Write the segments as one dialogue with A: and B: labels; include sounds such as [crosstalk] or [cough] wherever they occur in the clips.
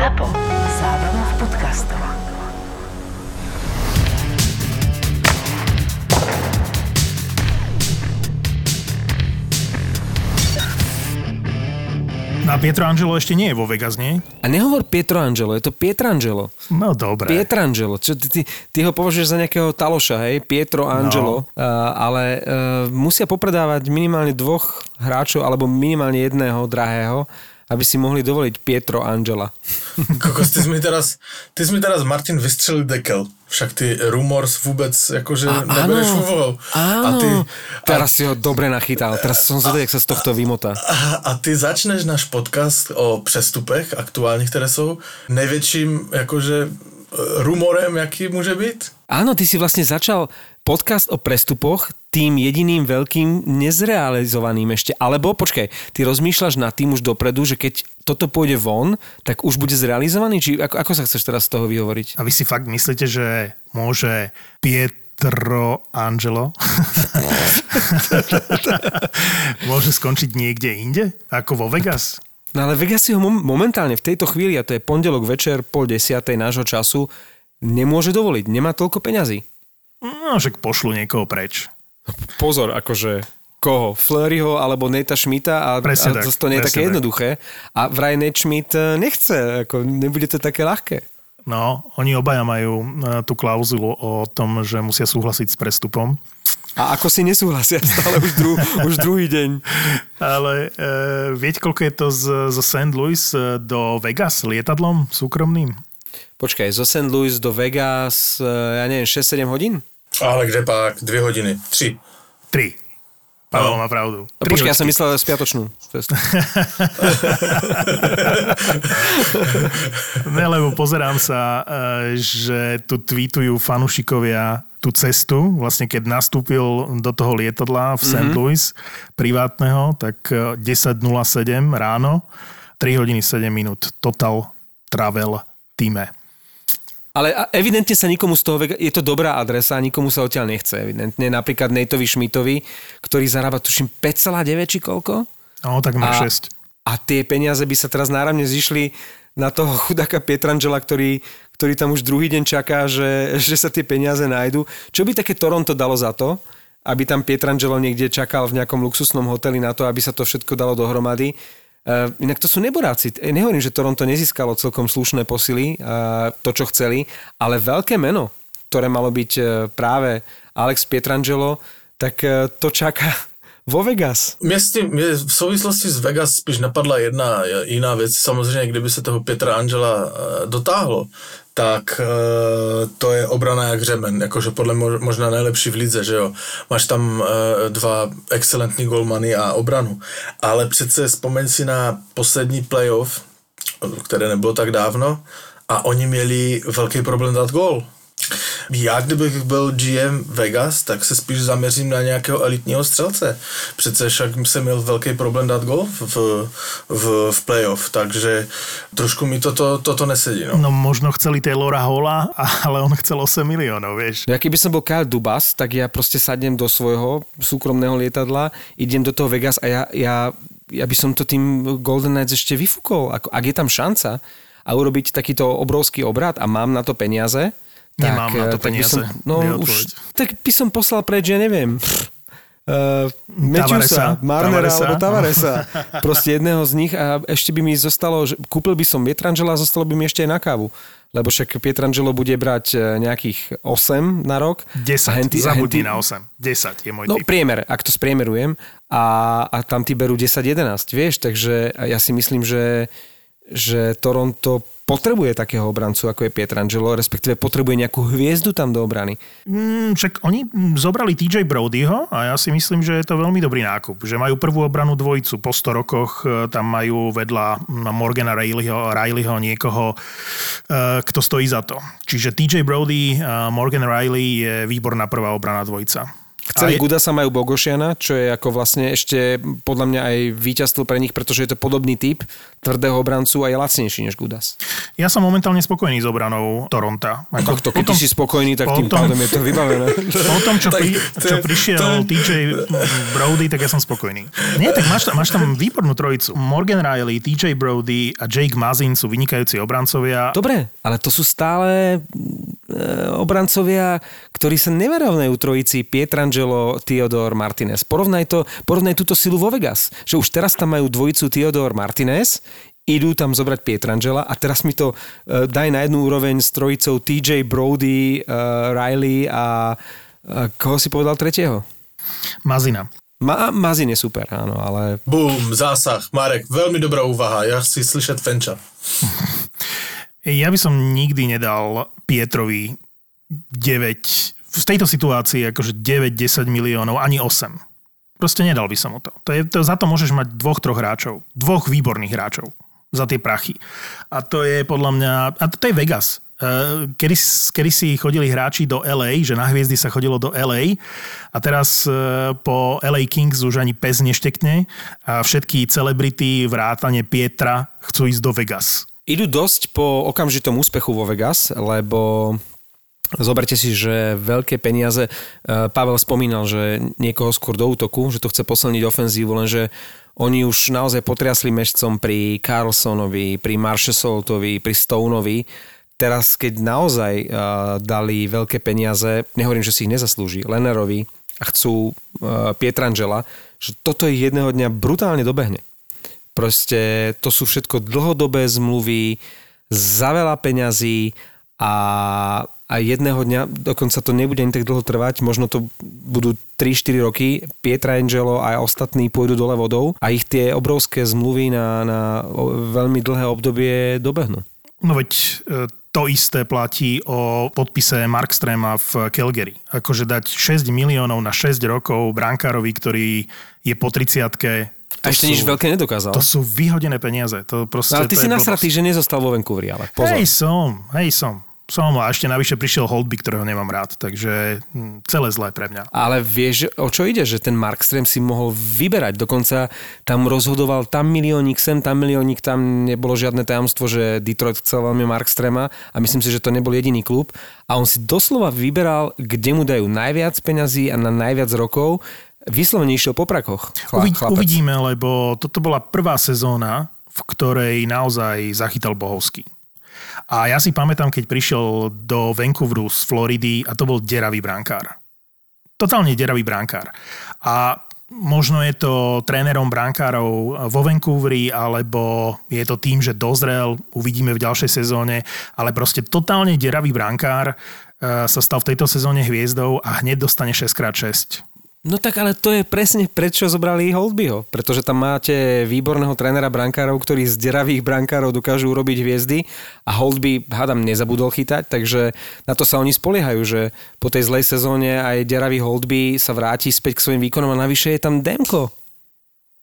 A: ZAPO. Zábrná v podcastov.
B: No a Pietro Angelo ešte nie je vo Vegas, nie?
C: A nehovor Pietro Angelo, je to Pietrangelo.
B: No dobre.
C: Pietrangelo. Čo, ty, ty, ty ho považuješ za nejakého taloša, hej? Pietro Angelo. No. Uh, ale uh, musia popredávať minimálne dvoch hráčov alebo minimálne jedného drahého, aby si mohli dovoliť Pietro Angela.
D: Kokos, ty si mi teraz, ty si mi teraz Martin vystřelil dekel. Však ty rumors vůbec akože
C: A-
D: nebereš
C: áno,
D: úvahou.
C: Áno,
D: A ty,
C: teraz si ho dobre nachytal. Teraz som zvedavý, jak sa z tohto vymotá.
D: a, a ty začneš náš podcast o přestupech aktuálních, které jsou největším jakože e, rumorem, jaký může být?
C: Áno, ty si vlastne začal podcast o prestupoch tým jediným veľkým nezrealizovaným ešte. Alebo počkaj, ty rozmýšľaš nad tým už dopredu, že keď toto pôjde von, tak už bude zrealizovaný? Či ako, ako sa chceš teraz z toho vyhovoriť?
B: A vy si fakt myslíte, že môže Pietro Angelo [laughs] môže skončiť niekde inde? Ako vo Vegas?
C: No ale Vegas si ho mom- momentálne v tejto chvíli, a to je pondelok večer, pol desiatej nášho času, nemôže dovoliť. Nemá toľko peňazí.
B: No, však pošlu niekoho preč.
C: Pozor, akože koho? Fleuryho alebo Nate Schmidta a,
B: Presne
C: a
B: tak,
C: to nie je také
B: tak.
C: jednoduché. A vraj Nate Schmidt e, nechce, ako nebude to také ľahké.
B: No, oni obaja majú e, tú klauzulu o tom, že musia súhlasiť s prestupom.
C: A ako si nesúhlasia [laughs] stále už, dru, už druhý deň.
B: Ale e, viete, koľko je to z, zo St. Louis do Vegas lietadlom súkromným?
C: Počkaj, zo St. Louis do Vegas, e, ja neviem, 6-7 hodín?
D: Ale kde pak? Dvě hodiny. Tři.
B: Tri. Pavel má pravdu.
C: No, počkaj, ja som myslel spiatočnú. [laughs]
B: Ne, lebo pozerám sa, e, že tu tweetujú fanušikovia tú cestu, vlastne keď nastúpil do toho lietadla v St. Louis privátneho, tak e, 10.07 ráno, 3 hodiny 7 minút, total travel týme.
C: Ale evidentne sa nikomu z toho, je to dobrá adresa a nikomu sa odtiaľ nechce, evidentne. Napríklad Nateovi Schmidtovi, ktorý zarába, tuším, 5,9 či koľko?
B: No, tak
C: A,
B: 6.
C: a tie peniaze by sa teraz náramne zišli na toho chudáka Pietrangela, ktorý, ktorý tam už druhý deň čaká, že, že sa tie peniaze nájdu. Čo by také Toronto dalo za to, aby tam Pietrangelo niekde čakal v nejakom luxusnom hoteli na to, aby sa to všetko dalo dohromady. Uh, inak to sú neboráci. Eh, Nehovorím, že Toronto nezískalo celkom slušné posily, uh, to, čo chceli, ale veľké meno, ktoré malo byť uh, práve Alex Pietrangelo, tak to čaká vo Vegas.
D: Mě, s tím, mě v souvislosti s Vegas spíš napadla jedna jiná věc. Samozřejmě, kdyby se toho Petra Angela eh, dotáhlo, tak eh, to je obrana jak řemen, jakože podle mo- možná nejlepší v lize, že jo. Máš tam dva excelentní golmany a obranu. Ale přece vzpomeň si na poslední playoff, které nebylo tak dávno, a oni měli velký problém dát gól. Já, kdybych byl GM Vegas, tak se spíš zaměřím na nějakého elitního střelce. Přece však jsem měl velký problém dát gol v, v, v playoff, takže trošku mi toto, toto nesedí. No.
B: No možno chceli Taylora Hola, ale on chcel 8 miliónov, vieš.
C: Ja keby som bol Kyle Dubas, tak ja proste sadnem do svojho súkromného lietadla, idem do toho Vegas a ja, ja, ja by som to tým Golden Knights ešte vyfúkol. Ako, ak je tam šanca a urobiť takýto obrovský obrad a mám na to peniaze, tak,
B: Nemám na to
C: tak by
B: peniaze,
C: som, no už, tak by som poslal preč, ja neviem, Uh, Matthewsa, Marnera
B: Tavaresa.
C: alebo Tavaresa. [laughs] Proste jedného z nich a ešte by mi zostalo, že kúpil by som Pietrangela a zostalo by mi ešte aj na kávu. Lebo však Pietrangelo bude brať e, nejakých 8 na rok.
B: 10,
C: A henty-
B: zabudni
C: henty-
B: na 8. 10 je môj
C: No
B: typ.
C: priemer, ak to spriemerujem a, a tam ty berú 10-11, vieš, takže ja si myslím, že, že Toronto potrebuje takého obrancu, ako je Pietrangelo, respektíve potrebuje nejakú hviezdu tam do obrany.
B: Mm, však oni mm, zobrali TJ Brodyho a ja si myslím, že je to veľmi dobrý nákup. Že majú prvú obranu dvojicu. Po 100 rokoch e, tam majú vedľa mm, Morgana Rileyho, Rileyho niekoho, e, kto stojí za to. Čiže TJ Brody Morgan Riley je výborná prvá obrana dvojica.
C: Chceli
B: je-
C: Gudasa majú Bogošiana, čo je ako vlastne ešte podľa mňa aj víťazstvo pre nich, pretože je to podobný typ tvrdého obrancu a je lacnejší než Gudas.
B: Ja som momentálne spokojný s obranou Toronta. Ako
C: Ak to, keď ty si spokojný, tak tým
B: potom-
C: pádom je to vybavené. [laughs]
B: Po tom, čo,
D: Tak
B: pri, čo
D: je-
B: prišiel
D: je-
B: TJ Brody, tak ja som spokojný. Nie, tak máš, tam- máš tam výbornú trojicu. Morgan Riley, TJ Brody a Jake Mazin sú vynikajúci obrancovia.
C: Dobre, ale to sú stále e, obrancovia, ktorí sa neverovnajú trojici Pietrangelo, Theodor, Martinez. Porovnaj, to, porovnaj túto silu vo Vegas. Že už teraz tam majú dvojicu Theodor, Martinez, idú tam zobrať Pietrangela a teraz mi to e, daj na jednu úroveň s trojicou TJ Brody, e, Riley a e, koho si povedal tretieho?
B: Mazina.
C: Ma, Mazin je super, áno, ale
D: Boom, zásah. Marek, veľmi dobrá úvaha. Ja chci slyšet Fenča.
B: Ja by som nikdy nedal Pietrovi 9, v tejto situácii akože 9-10 miliónov, ani 8. Proste nedal by som mu to. to, je, to za to môžeš mať dvoch, troch hráčov. Dvoch výborných hráčov za tie prachy. A to je podľa mňa... A to, to je Vegas. Eh, Kedy, kedy si chodili hráči do LA, že na hviezdy sa chodilo do LA a teraz eh, po LA Kings už ani pes neštekne a všetky celebrity, vrátane Pietra chcú ísť do Vegas.
C: idú dosť po okamžitom úspechu vo Vegas, lebo Zoberte si, že veľké peniaze, e, Pavel spomínal, že niekoho skôr do útoku, že to chce posilniť ofenzívu, lenže oni už naozaj potriasli mešcom pri Carlsonovi, pri Marshalltovi, pri Stoneovi. Teraz, keď naozaj uh, dali veľké peniaze, nehovorím, že si ich nezaslúži, Lenerovi a chcú uh, Pietrangela, že toto ich jedného dňa brutálne dobehne. Proste to sú všetko dlhodobé zmluvy, za veľa peňazí a, a jedného dňa, dokonca to nebude ani tak dlho trvať, možno to budú 3-4 roky, Pietra Angelo a ostatní pôjdu dole vodou a ich tie obrovské zmluvy na, na veľmi dlhé obdobie dobehnú.
B: No veď e, to isté platí o podpise Markstrema v Calgary. Akože dať 6 miliónov na 6 rokov brankárovi, ktorý je po 30
C: A ešte nič veľké nedokázal.
B: To sú vyhodené peniaze. To proste,
C: No, ale ty
B: to
C: si nasratý, že nezostal vo Vancouveri, ale pozor.
B: Hej som, hej som. Som a ešte navyše prišiel Holdby, ktorého nemám rád, takže hm, celé zlé pre mňa.
C: Ale vieš, o čo ide? Že ten Markström si mohol vyberať. Dokonca tam rozhodoval tam miliónik sem, tam miliónik, tam nebolo žiadne tajomstvo, že Detroit chcel veľmi Markstrema a myslím si, že to nebol jediný klub. A on si doslova vyberal, kde mu dajú najviac peňazí a na najviac rokov. Vyslovene išiel po prakoch. Chla,
B: Uvid,
C: chlapec.
B: uvidíme, lebo toto bola prvá sezóna, v ktorej naozaj zachytal Bohovský. A ja si pamätám, keď prišiel do Vancouveru z Floridy a to bol deravý brankár. Totálne deravý brankár. A možno je to trénerom brankárov vo Vancouveri, alebo je to tým, že dozrel, uvidíme v ďalšej sezóne, ale proste totálne deravý brankár eh, sa stal v tejto sezóne hviezdou a hneď dostane 6x6.
C: No tak ale to je presne prečo zobrali Holdbyho. Pretože tam máte výborného trénera brankárov, ktorí z deravých brankárov dokážu urobiť hviezdy a Holdby, hádam, nezabudol chytať, takže na to sa oni spoliehajú, že po tej zlej sezóne aj deravý Holdby sa vráti späť k svojim výkonom a navyše je tam Demko.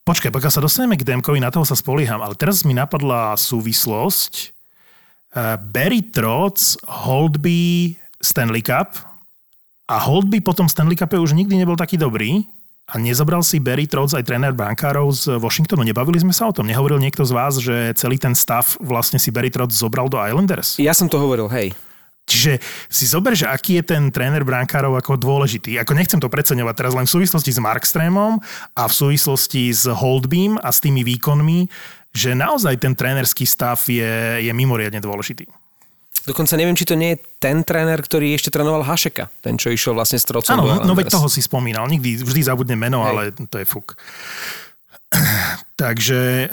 B: Počkaj, pokiaľ sa dostaneme k Demkovi, na toho sa spolieham, ale teraz mi napadla súvislosť. Uh, Barry Trotz, Holdby, Stanley Cup a Holdby potom Stanley Cupe už nikdy nebol taký dobrý a nezobral si Barry Trotz aj tréner bankárov z Washingtonu. Nebavili sme sa o tom? Nehovoril niekto z vás, že celý ten stav vlastne si Barry Trotz zobral do Islanders?
C: Ja som to hovoril, hej.
B: Čiže si zober, že aký je ten tréner brankárov ako dôležitý. Ako nechcem to preceňovať teraz len v súvislosti s Markstrémom a v súvislosti s Holdbym a s tými výkonmi, že naozaj ten trénerský stav je, je mimoriadne dôležitý.
C: Dokonca neviem, či to nie je ten tréner, ktorý ešte trénoval Hašeka, ten, čo išiel vlastne s Trocom
B: Áno, no, no veď toho si spomínal. Nikdy, vždy zabudne meno,
C: Hej.
B: ale to je fuk. [clears throat] Takže e,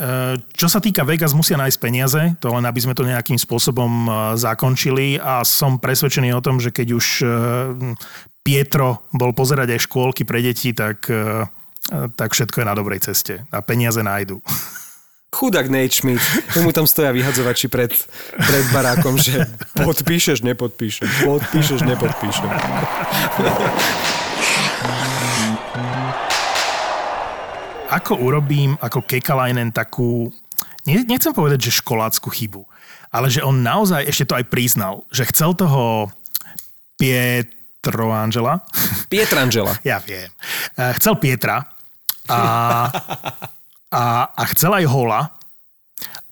B: čo sa týka Vegas, musia nájsť peniaze, to len aby sme to nejakým spôsobom e, zakončili a som presvedčený o tom, že keď už e, Pietro bol pozerať aj škôlky pre deti, tak, tak všetko je na dobrej ceste a peniaze nájdu. [laughs]
C: Chudák Nate Schmidt, mu tam stoja vyhadzovači pred, pred barákom, že podpíšeš, nepodpíšeš, podpíšeš, nepodpíšeš.
B: Ako urobím ako Kekalainen takú, ne- nechcem povedať, že školácku chybu, ale že on naozaj ešte to aj priznal, že chcel toho Piet, Pietroangela.
C: Pietrangela.
B: Ja viem. Eh, Chcel Pietra a, [laughs] a, a chcel aj Hola.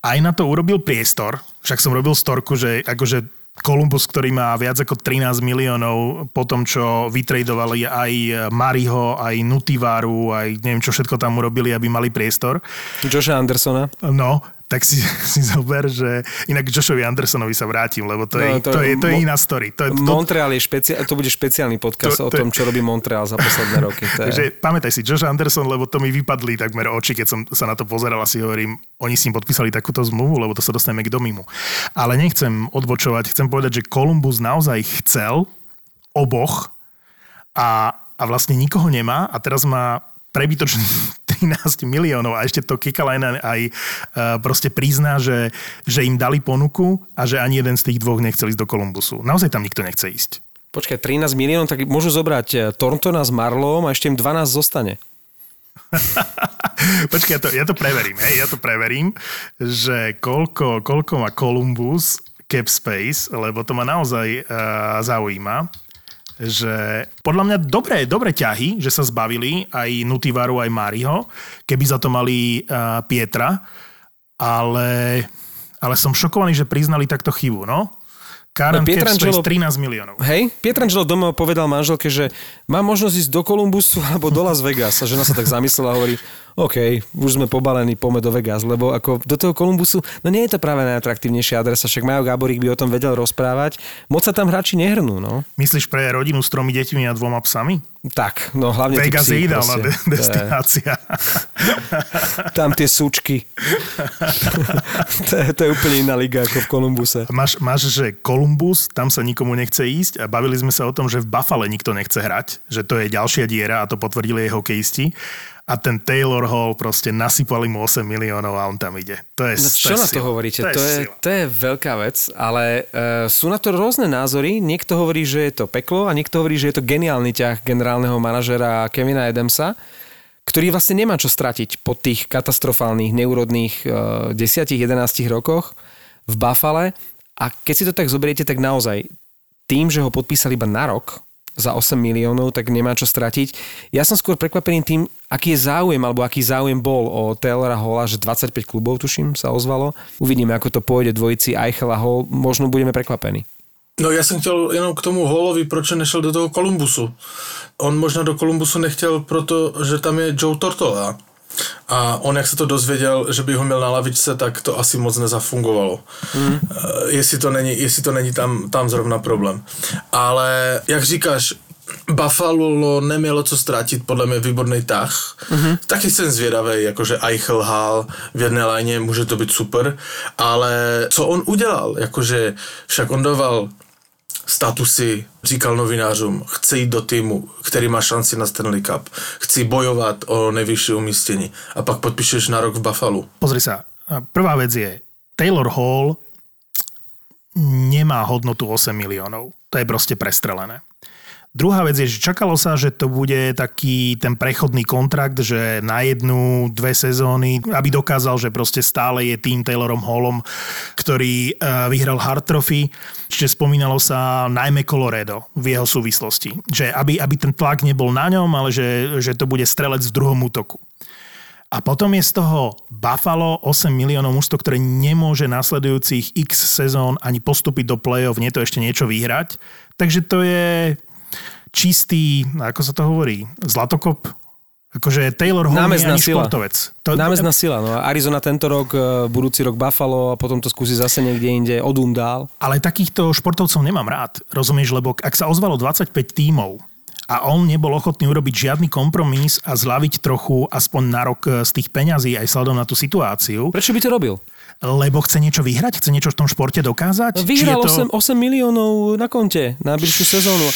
B: Aj na to urobil priestor. Však som robil storku, že akože Columbus, ktorý má viac ako 13 miliónov po tom, čo vytredovali aj Mariho, aj Nutivaru, aj neviem, čo všetko tam urobili, aby mali priestor.
C: Josha Andersona.
B: No, tak si, [laughs] si zober, že inak Joshovi Andersonovi sa vrátim, lebo to, je,
C: No,
B: to,
C: to-
B: je, to je iná story. To je, to,
C: Montreal je špeciál, to bude špeciálny podcast
B: To-
C: o
B: to-
C: tom, čo robí Montreal za posledné [laughs] roky. To
B: Takže
C: je...
B: pamätaj si, Josh Anderson, lebo to mi vypadli takmer oči, keď som sa na to pozeral a si hovorím, oni s ním podpísali takúto zmluvu, lebo to sa dostaneme k domimu. Ale nechcem odbočovať, chcem povedať, že Columbus naozaj chcel oboch a, a vlastne nikoho nemá a teraz má prebytočný 13 miliónov a ešte to Kikalainen aj uh, proste prizná, že, že im dali ponuku a že ani jeden z tých dvoch nechcel ísť do Kolumbusu. Naozaj tam nikto nechce ísť.
C: Počkaj, 13 miliónov, tak môžu zobrať eh, Thorntona s Marlom a ešte im 12 zostane. [laughs]
B: Počkaj, ja to, ja to preverím, hej, ja to preverím, že koľko, koľko má Columbus cap space, lebo to ma naozaj uh, zaujíma že podľa mňa dobré, dobré ťahy, že sa zbavili aj Nutivaru, aj Mariho, keby za to mali uh, Pietra, ale, ale som šokovaný, že priznali takto chybu, no. Karen
C: No, Pietrangelo-
B: Space 13 miliónov.
C: Hej, Pietrangelo doma povedal manželke, že má možnosť ísť do Kolumbusu [laughs] alebo do Las Vegas. A žena sa tak zamyslela a hovorí, OK, už sme pobalení, poďme do Vegas, lebo ako do toho Kolumbusu, no nie je to práve najatraktívnejšia adresa, však Majo Gáborík by o tom vedel rozprávať. Moc sa tam hráči nehrnú, no.
B: Myslíš pre rodinu s tromi deťmi a dvoma psami?
C: Tak, no hlavne
B: Vegas
C: psi,
B: je ideálna de- destinácia. [laughs]
C: Tam tie súčky. [laughs] to, je, to je úplne iná liga ako v Kolumbuse.
B: Máš, máš, že Columbus, tam sa nikomu nechce ísť a bavili sme sa o tom, že v Buffale nikto nechce hrať, že to je ďalšia diera a to potvrdili jej hokejisti. A ten Taylor Hall proste nasypali mu 8 miliónov a on tam ide. To je,
C: No
B: to
C: čo
B: je
C: na to
B: sila.
C: hovoríte?
B: To je,
C: To je,
B: sila.
C: to je veľká vec, ale uh, sú na to rôzne názory. Niekto hovorí, že je to peklo a niekto hovorí, že je to geniálny ťah generálneho manažera Kevina Adamsa, ktorý vlastne nemá čo stratiť po tých katastrofálnych, neúrodných uh, 10-11 rokoch v Buffale. A keď si to tak zoberiete, tak naozaj tým, že ho podpísali iba na rok, za 8 miliónov, tak nemá čo stratiť. Ja som skôr prekvapený tým, aký je záujem, alebo aký záujem bol o Taylora Holla, že 25 klubov, tuším, sa ozvalo. Uvidíme, ako to pôjde dvojici Eichel a Hall. Možno budeme prekvapení.
D: No já jsem chtěl jenom k tomu Hallovi, proč nešel do toho Kolumbusu. On možná do Kolumbusu nechtěl, protože tam je Joe Tortola. A on, jak se to dozvěděl, že by ho měl na lavičce, tak to asi moc nezafungovalo. Mm. Jestli to není, jestli to není tam, tam zrovna problém. Ale jak říkáš, Buffalo nemělo co ztratit, podle mě výborný tah. Mm-hmm. Taky jsem zvědavý, jakože Eichel Hall v jedné léně, může to být super, ale co on udělal, jakože však on dával statusy, říkal novinářům, chci jít do týmu, který má šanci na Stanley Cup, chci bojovat o nejvyšší umístění a pak podpíšeš na rok v Buffalo.
B: Pozri sa, prvá vec je, Taylor Hall nemá hodnotu 8 miliónov. To je proste prestrelené. Druhá vec je, že čakalo sa, že to bude taký ten prechodný kontrakt, že na jednu, dve sezóny, aby dokázal, že proste stále je tým Taylorom Hallom, ktorý uh, vyhral Hard Trophy. Čiže spomínalo sa najmä Colorado v jeho súvislosti. Že aby, aby ten tlak nebol na ňom, ale že, že to bude strelec v druhom útoku. A potom je z toho Buffalo 8 miliónov mužstvo, ktoré nemôže nasledujúcich x sezón ani postúpiť do play-off, nie to ešte niečo vyhrať. Takže to je čistý, ako sa to hovorí, zlatokop. Akože Taylor Hall nie je
C: Námezná
B: ani
C: sila.
B: športovec. To,
C: Námezná sila. No. Arizona tento rok, e, budúci rok Buffalo a potom to skúsi zase niekde inde, odum dál.
B: Ale takýchto športovcov nemám rád. Rozumieš, lebo ak sa ozvalo 25 tímov a on nebol ochotný urobiť žiadny kompromis a zlaviť trochu aspoň na rok z tých peňazí aj sledom na tú situáciu,
C: Prečo by to robil?
B: lebo chce niečo vyhrať, chce niečo v tom športe dokázať.
C: No, vyhral
B: to...
C: 8, 8 miliónov na konte na bližšiu sezónu.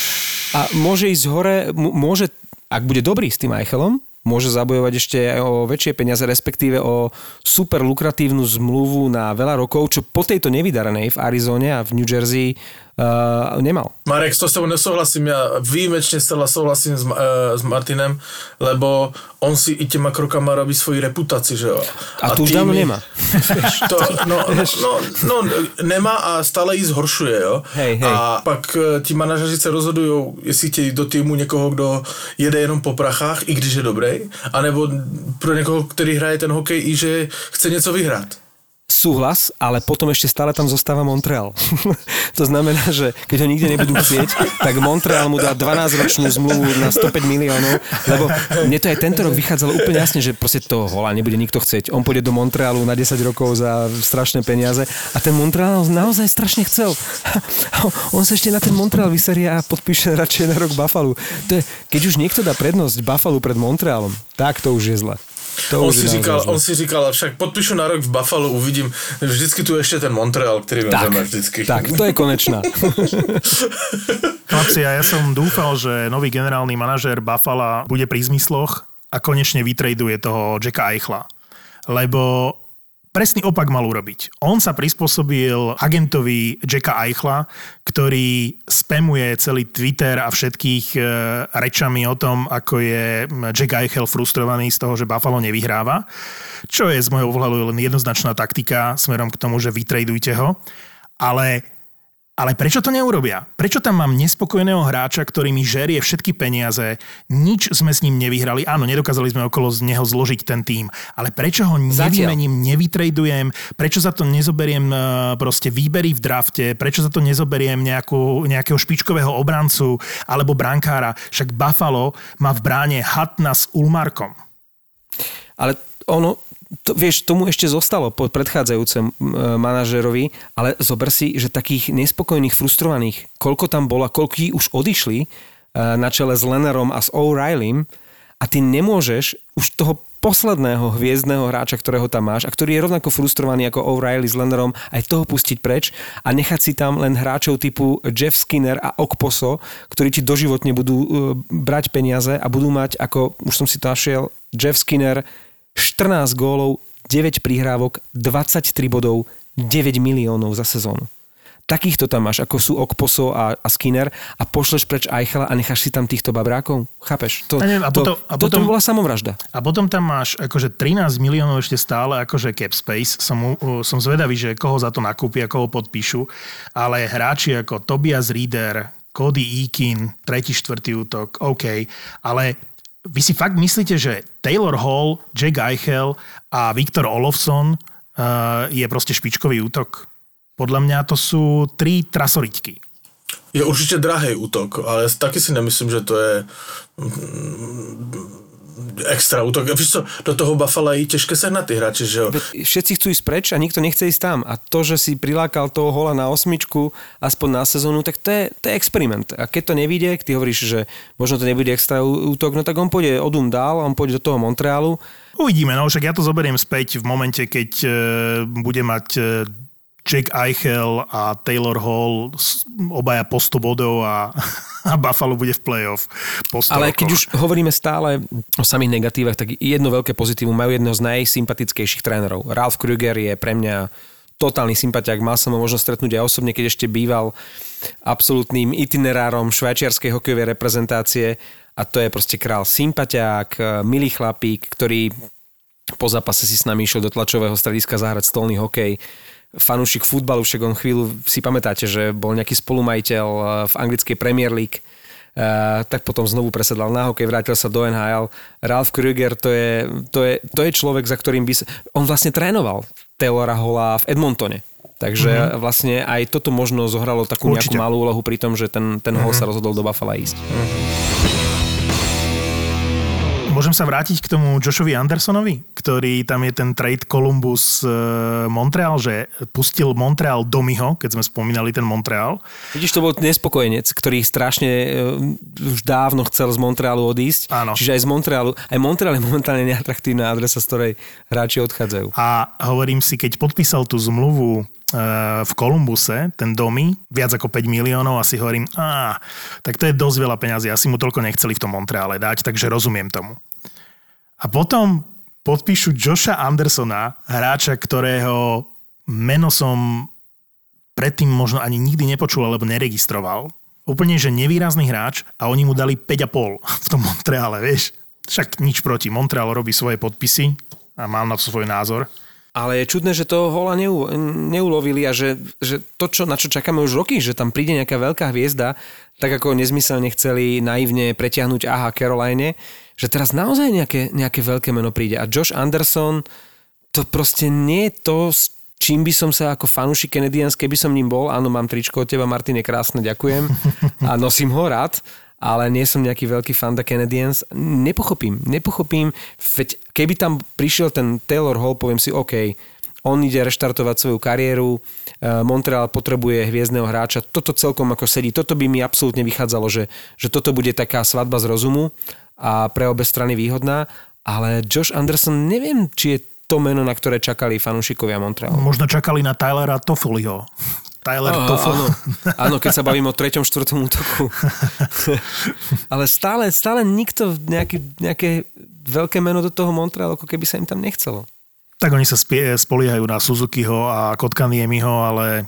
C: A môže ísť hore, môže, ak bude dobrý s tým Eichelom, môže zabojovať ešte aj o väčšie peniaze, respektíve o super lukratívnu zmluvu na veľa rokov, čo po tejto nevydarenej v Arizone a v New Jersey uh, nemal.
D: Marek, s to s tebou nesouhlasím, ja výjimečne zcela souhlasím s, uh, s Martinem, lebo on si i těma krokama robí svoji reputaci, že jo.
C: A tu už dávno nemá.
D: To, [laughs] no, no, no, no, nemá a stále ji zhoršuje, jo.
C: Hej, hej.
D: A pak eh, ti manažeři se rozhodují, jestli chtějí do týmu někoho, kdo jede jenom po prachách, i když je dobrý, anebo pro někoho, který hraje ten hokej i že chce něco vyhrát.
C: Súhlas, ale potom ešte stále tam zostáva Montreal. [laughs] to znamená, že keď ho nikde nebudú chcieť, tak Montreal mu dá 12-ročnú zmluvu na 105 miliónov, lebo mne to aj tento rok vychádzalo úplne jasne, že proste toho hola nebude nikto chcieť. On pôjde do Montrealu na 10 rokov za strašné peniaze a ten Montreal naozaj strašne chcel. [laughs] On sa ešte na ten Montreal vyserie a podpíše radšej na rok Buffalo. To je, keď už niekto dá prednosť Buffalo pred Montrealom, tak to už je zle. To
D: On si,
C: je
D: říkal, on si říkal, však podpíšu na rok v Buffalo, uvidím, vždycky tu ještě ten Montreal, který
C: tak,
D: vezeme vždycky.
C: tak, to je konečná. [laughs]
B: Chlapci, ja som dúfal, že nový generálny manažér Buffalo bude pri zmysloch a konečne vytraduje toho Jacka Eichla. Lebo presný opak mal urobiť. On sa prispôsobil agentovi Jacka Eichla, ktorý spamuje celý Twitter a všetkých e, rečami o tom, ako je Jack Eichel frustrovaný z toho, že Buffalo nevyhráva. Čo je z môjho pohľadu len jednoznačná taktika smerom k tomu, že vytradujte ho. Ale ale prečo to neurobia? Prečo tam mám nespokojného hráča, ktorý mi žerie všetky peniaze, nič sme s ním nevyhrali, áno, nedokázali sme okolo z neho zložiť ten tým, ale prečo ho nevymením, nevytradujem, prečo za to nezoberiem e, proste výbery v drafte, prečo za to nezoberiem nejakú, nejakého špičkového obrancu alebo brankára, však Buffalo má v bráne Hatna s Ulmarkom.
C: Ale ono, to, vieš, tomu ešte zostalo po predchádzajúcem e, manažerovi, ale zober si, že takých nespokojných, frustrovaných, koľko tam bolo, koľko ich už odišli e, na čele s Lenarom a s O'Reillym a ty nemôžeš už toho posledného hviezdného hráča, ktorého tam máš a ktorý je rovnako frustrovaný ako O'Reilly s Lenarom, aj toho pustiť preč a nechať si tam len hráčov typu Jeff Skinner a Okposo, ktorí ti doživotne budú e, brať peniaze a budú mať, ako už som si našiel, Jeff Skinner 14 gólov, 9 prihrávok, 23 bodov, 9 miliónov za sezónu. Takýchto tam máš, ako sú Okposo a, a Skinner a pošleš preč Eichela a necháš si tam týchto babrákov? Chápeš? To,
B: A neviem, a
C: to,
B: potom- a
C: toto
B: potom-
C: bola samovražda.
B: A potom tam máš akože 13 miliónov ešte stále akože cap space. Som, u- som zvedavý, že koho za to nakúpia, koho podpíšu. Ale hráči ako Tobias Reader, Cody Eakin, tretí, štvrtý útok, OK. Ale vy si fakt myslíte, že Taylor Hall, Jack Eichel a Viktor Olofsson uh, je proste špičkový útok? Podľa mňa to sú tri trasoriťky.
D: Je určitě drahý útok, ale taky si nemyslím, že to je mm, extra útok. Víš co, do toho Buffalo je těžké sehnat ty hráči, že jo?
C: Všetci chcú ísť preč a nikto nechce ísť tam. A to, že si prilákal toho hola na osmičku, aspoň na sezónu, tak to je, to je experiment. A keď to nevíde, ty hovoríš, že možno to nebude extra útok, no tak on pôjde odum dál, on pôjde do toho Montrealu.
B: Uvidíme, no však ja to zoberiem späť v momente, keď e, bude mať e, Jack Eichel a Taylor Hall obaja po 100 bodov a, [laughs] a Buffalo bude v playoff po 100
C: Ale keď už hovoríme stále o samých negatívach, tak jedno veľké pozitívum majú jedného z najsympatickejších trénerov. Ralph Kruger je pre mňa totálny sympatiák. Mal som ho možno stretnúť aj osobne, keď ešte býval absolútnym itinerárom švajčiarskej hokejovej reprezentácie a to je proste král sympatiák, milý chlapík, ktorý po zápase si s nami išiel do tlačového strediska zahrať stolný hokej. Fanúšik futbalu, však on chvíľu si pamätáte, že bol nejaký spolumajiteľ eh, v anglickej Premier League, Uh, tak potom znovu presedlal na hokej, vrátil sa do NHL. Ralph Kruger, to je, to je, to je človek, za ktorým by. On vlastne trénoval Taylora Hola v Edmontone. Takže mm-hmm. vlastne aj toto možno zohralo takú
B: Určite.
C: nejakú malú úlohu pri tom, že ten, ten mm-hmm. Hall sa rozhodol do Buffalo ísť.
B: Môžem sa vrátiť k tomu Joshovi Andersonovi, ktorý tam je ten trade Columbus e, Montreal, že pustil Montreal do Miho, keď sme spomínali ten Montreal.
C: Vidíš, to bol nespokojenec, ktorý strašne uh, už dávno chcel z Montrealu odísť.
B: Áno.
C: Čiže aj z Montrealu. Aj Montreal je momentálne neatraktívna adresa, z ktorej hráči odchádzajú.
B: A hovorím si, keď podpísal tú zmluvu e, v Kolumbuse, ten domy, viac ako 5 miliónov, asi hovorím, á, tak to je dosť veľa peňazí, asi mu toľko nechceli v tom Montreale dať, takže rozumiem tomu. A potom podpíšu Josha Andersona, hráča, ktorého meno som predtým možno ani nikdy nepočul alebo neregistroval. Úplne, že nevýrazný hráč a oni mu dali 5,5 [laughs] v tom Montreale, vieš. Však nič proti. Montreal robí svoje podpisy a má na to svoj názor.
C: Ale je čudné, že to hola neu, neulovili a že, že to, čo, na čo čakáme už roky, že tam príde nejaká veľká hviezda, tak ako nezmyselne chceli naivne pretiahnuť AHA Caroline, že teraz naozaj nejaké, nejaké veľké meno príde. A Josh Anderson, to proste nie je to, s čím by som sa ako fanúšik Canadiens, keby som ním bol, áno, mám tričko od teba, Martin, je krásne, ďakujem a nosím ho rád, ale nie som nejaký veľký fanda Canadiens. Nepochopím, nepochopím, veď keby tam prišiel ten Taylor Hall, poviem si, OK, on ide reštartovať svoju kariéru, eh, Montreal potrebuje hviezdneho hráča, toto celkom ako sedí, toto by mi absolútne vychádzalo, že, že toto bude taká svadba z rozumu a pre obe strany výhodná, ale Josh Anderson, neviem, či je to meno, na ktoré čakali fanúšikovia Montrealu.
B: Možno čakali na Tylera Toffoliho. Tyler
C: Áno,
B: Toffoli.
C: áno, áno, keď sa bavím o treťom, štvrtom útoku. [laughs] Ale stále, stále nikto, nejaký, nejaké veľké meno do toho Montrealu, ako keby sa im tam nechcelo.
B: Tak oni sa spie, spoliehajú na Suzukiho a Kotkaniemiho, ale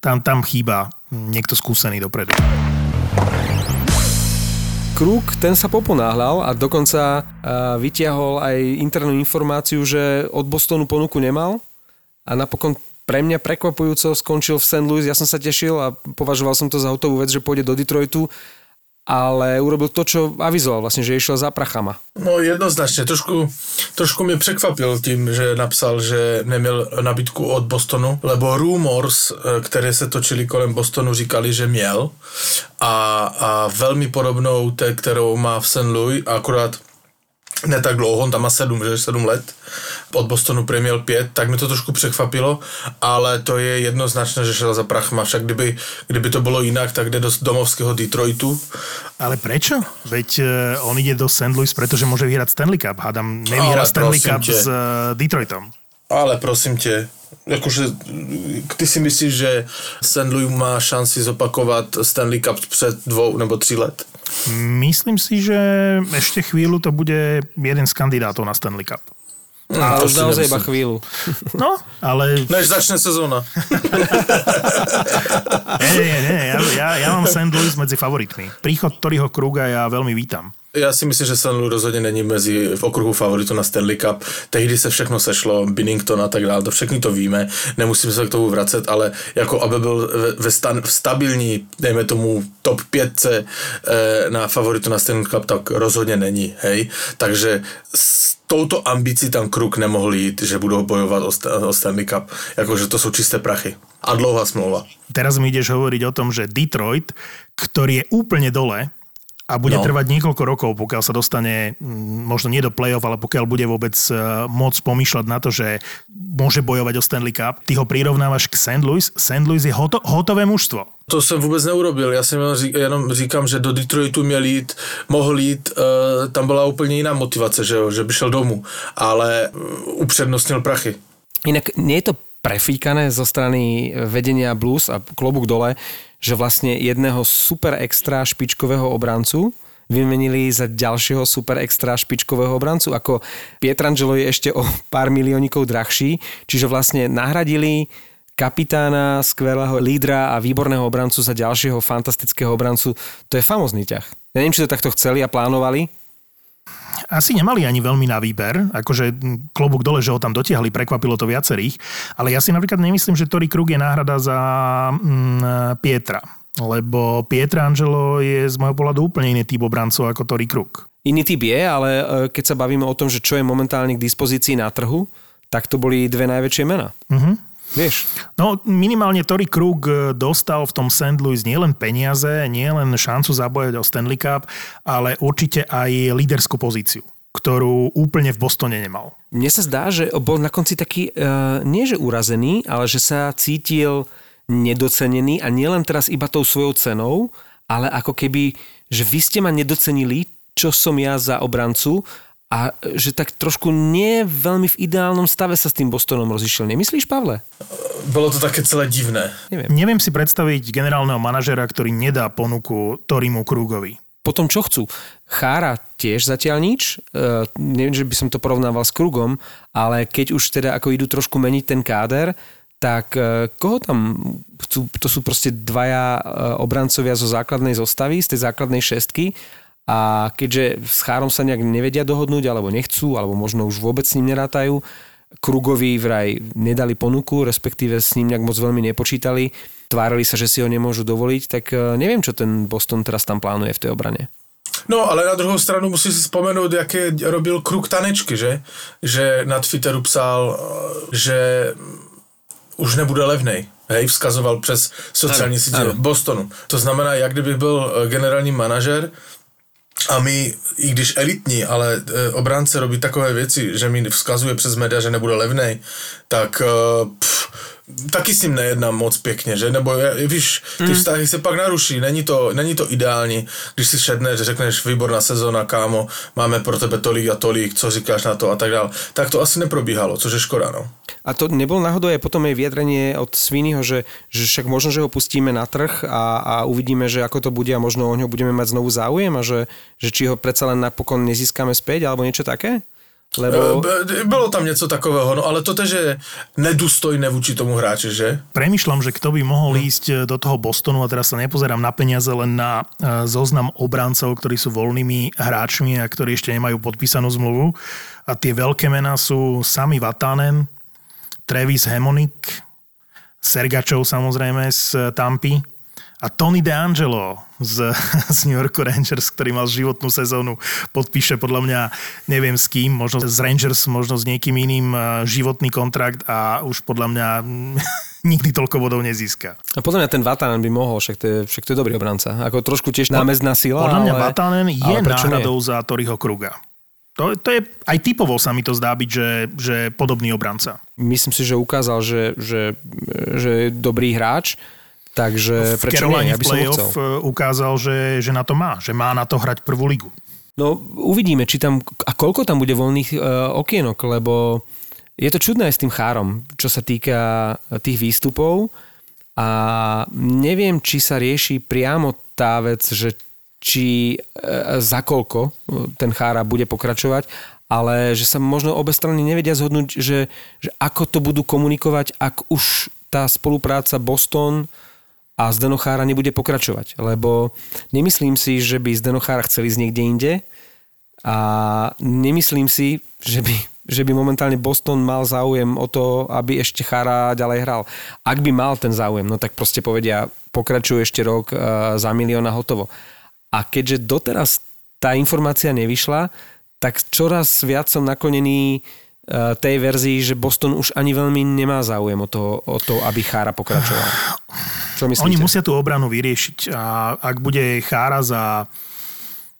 B: tam, tam chýba niekto skúsený dopredu.
C: Kruk, ten sa poponáhľal a dokonca uh, vytiahol aj internú informáciu, že od Bostonu ponuku nemal a napokon pre mňa prekvapujúco skončil v St. Louis. Ja som sa tešil a považoval som to za hotovú vec, že pôjde do Detroitu, ale urobil to, čo avizoval, vlastne, že išiel za prachama.
D: No jednoznačně, trošku, trošku mě překvapil tím, že napsal, že neměl nabídku od Bostonu, lebo rumors, eh, které se točily kolem Bostonu, říkali, že měl a, a velmi podobnou té, kterou má v St. Louis, akorát ne tak dlouho, on tam má sedm, že sedm let, od Bostonu měl pět, tak mi to trošku překvapilo, ale to je jednoznačné, že šel za prachma, však kdyby, kdyby to bylo jinak, tak jde do domovského Detroitu.
B: Ale prečo? Veď uh, on ide do St. Louis, pretože môže vyhrať Stanley Cup. Hádam, nevyhrá
D: Ale
B: Stanley Cup
D: tě.
B: s uh, Detroitom.
D: Ale prosím tě, jakože ty si myslíš, že St. Louis má šanci zopakovat Stanley Cup před dvou nebo tři let?
B: Myslím si, že ešte chvíľu to bude jeden z kandidátov na Stanley Cup.
C: A
D: to
C: už naozaj iba chvíľu.
B: No, ale
D: Než začne sezóna. [laughs]
B: nie, nie, nie, ja, ja, ja mám St. Louis medzi favoritmi. Príchod Toriho Kruga ja veľmi vítam.
D: Já si myslím, že St. Louis rozhodně není mezi v okruhu favoritu na Stanley Cup. Tehdy se všechno sešlo, Binnington a tak dále, to všechny to víme, nemusíme se k tomu vracet, ale jako aby byl ve, stan, v stabilní, dejme tomu top 5 e, na favoritu na Stanley Cup, tak rozhodně není, hej. Takže s touto ambicí tam Kruk nemohl jít, že budou bojovat o, o Stanley Cup, jakože to jsou čisté prachy. A dlouhá smlouva.
B: Teraz mi ideš hovoriť o tom, že Detroit, ktorý je úplne dole a bude
D: No.
B: trvať niekoľko rokov, pokiaľ sa dostane mm, možno nie do play-off, ale pokiaľ bude vôbec eh, môcť pomýšľať na to, že môže bojovať o Stanley Cup, ty ho prirovnávaš k St. Louis. St. Louis je hoto, hotové mužstvo.
D: To jsem vůbec neurobil, já jsem jenom, řík, jenom říkám, že do Detroitu měl jít, mohl jít, uh, tam byla úplně jiná motivace, že, jo, že by šel domů, ale uh, upřednostnil prachy.
C: Inak nie je to prefíkané zo strany vedenia Blues a klobúk dole, že vlastne jedného super extra špičkového obrancu vymenili za ďalšieho super extra špičkového obrancu, ako Pietrangelo je ešte o pár miliónikov drahší, čiže vlastne nahradili kapitána, skvelého lídra a výborného obrancu za ďalšieho fantastického obrancu. To je famozný ťah. Ja neviem, či to takto chceli a plánovali,
B: Asi nemali ani veľmi na výber, akože klobúk dole, že ho tam dotiahli, prekvapilo to viacerých, ale ja si napríklad nemyslím, že Tori Krug je náhrada za mm, Pietra, lebo Pietra Angelo je z môjho pohľadu úplne iný typ obrancov ako Tori Krug.
C: Iný typ je, ale e, keď sa bavíme o tom, že čo je momentálne k dispozícii na trhu, tak to boli dve najväčšie mená.
B: Mhm.
C: Vieš,
B: No minimálne Tori Krug e, dostal v tom St. Louis nielen peniaze, nielen šancu zabojať o Stanley Cup, ale určite aj líderskú pozíciu, ktorú úplne v Bostone nemal.
C: mne sa zdá, že bol na konci taký, uh, nie že urazený, ale že sa cítil nedocenený a nielen teraz iba tou svojou cenou, ale ako keby, že vy ste ma nedocenili, čo som ja za obrancu a že tak trošku nie veľmi v ideálnom stave sa s tým Bostonom rozišiel. Nemyslíš, Pavle?
D: Bylo to také celé divné.
B: Neviem si predstaviť generálneho manažera, ktorý nedá ponuku Torimu Krugovi.
C: potom čo chcú. Chára tiež zatiaľ nič, e, neviem, že by som to porovnával s Krugom, ale keď už teda ako idú trošku meniť ten káder, tak e, koho tam chcú to sú proste dvaja e, obrancovia zo základnej zostavy, z tej základnej šestky a keďže s Chárom sa nejak nevedia dohodnúť, alebo nechcú, alebo možno už vôbec s ním nerátajú, Krugovi vraj nedali ponuku, respektíve s ním nejak moc veľmi nepočítali, tvárili sa, že si ho nemôžu dovoliť, tak e, neviem, čo ten Boston teraz tam plánuje v tej obrane.
D: No, ale na druhou stranu musí si vzpomenout, jaké robil kruk tanečky, že? Že na Twitteru psal, e, že už nebude levnej. Hej, vzkazoval přes sociální sítě Bostonu. To znamená, jak kdyby byl e, generální manažer, a my, i když elitní, ale e, obránce robí takové věci, že mi vzkazuje přes média, že nebude levnej, tak e, pff, taky s ním nejednám moc pěkně, že? Nebo je, víš, ty mm. vztahy se pak naruší, není to, není to ideální, když si šedneš, řekneš, výborná sezóna, kámo, máme pro tebe tolik a tolik, co říkáš na to a tak dále. Tak to asi neprobíhalo, což je škoda, no.
C: A to nebol náhodou aj potom aj vyjadrenie od Sviniho, že, že však možno, že ho pustíme na trh a, a uvidíme, že ako to bude a možno o ňo budeme mať znovu záujem a že, že či ho predsa len napokon nezískame späť alebo niečo také?
D: Lebo... Bylo tam něco takového, no ale to tež je nedůstojné vůči tomu hráči, že?
B: Premýšľam, že kto by mohol ísť do toho Bostonu a teraz sa nepozerám na peniaze, len na e, zoznam obrancov, ktorí sú voľnými hráčmi a ktorí ešte nemajú podpísanú zmluvu. A tie veľké mená sú Sami Vatanen, Travis Hemonik, Sergačov samozrejme z Tampy, a Tony DeAngelo z, [laughs] z New York Rangers, ktorý mal životnú sezónu, podpíše podľa mňa, neviem s kým, možno z Rangers, možno s niekým iným e, životný kontrakt a už podľa mňa [laughs] nikdy toľko bodov nezíska.
C: A podľa mňa ten Vatanen by mohol, však to je, však to je dobrý obranca. Ako trošku tiež námezná sila.
B: Podľa mňa
C: ale,
B: Vatanen je náhradou za Toriho Kruga. To, to je, aj typovo sa mi to zdá byť, že, že podobný obranca.
C: Myslím si, že ukázal, že, že, že je dobrý hráč Takže
B: v
C: prečo nie? Ja by
B: v playoff e, ukázal, že, že na to má, že má na to hrať prvú ligu.
C: No uvidíme, či tam, a koľko tam bude voľných uh, okienok, lebo je to čudné aj s tým chárom, čo sa týka tých výstupov a neviem, či sa rieši priamo tá vec, že či uh, za koľko ten chára bude pokračovať, ale že sa možno obe strany nevedia zhodnúť, že, že ako to budú komunikovať, ak už tá spolupráca Boston a Zdenochára nebude pokračovať, lebo nemyslím si, že by Zdenochára chceli ísť niekde inde a nemyslím si, že by, že by momentálne Boston mal záujem o to, aby ešte Chára ďalej hral. Ak by mal ten záujem, no tak proste povedia, pokračuje ešte rok uh, za milión a hotovo. A keďže doteraz tá informácia nevyšla, tak čoraz viac som naklonený tej verzii, že Boston už ani veľmi nemá záujem o to, o to aby Chára pokračoval.
B: Čo myslíte? Oni musia tú obranu vyriešiť a ak bude chára za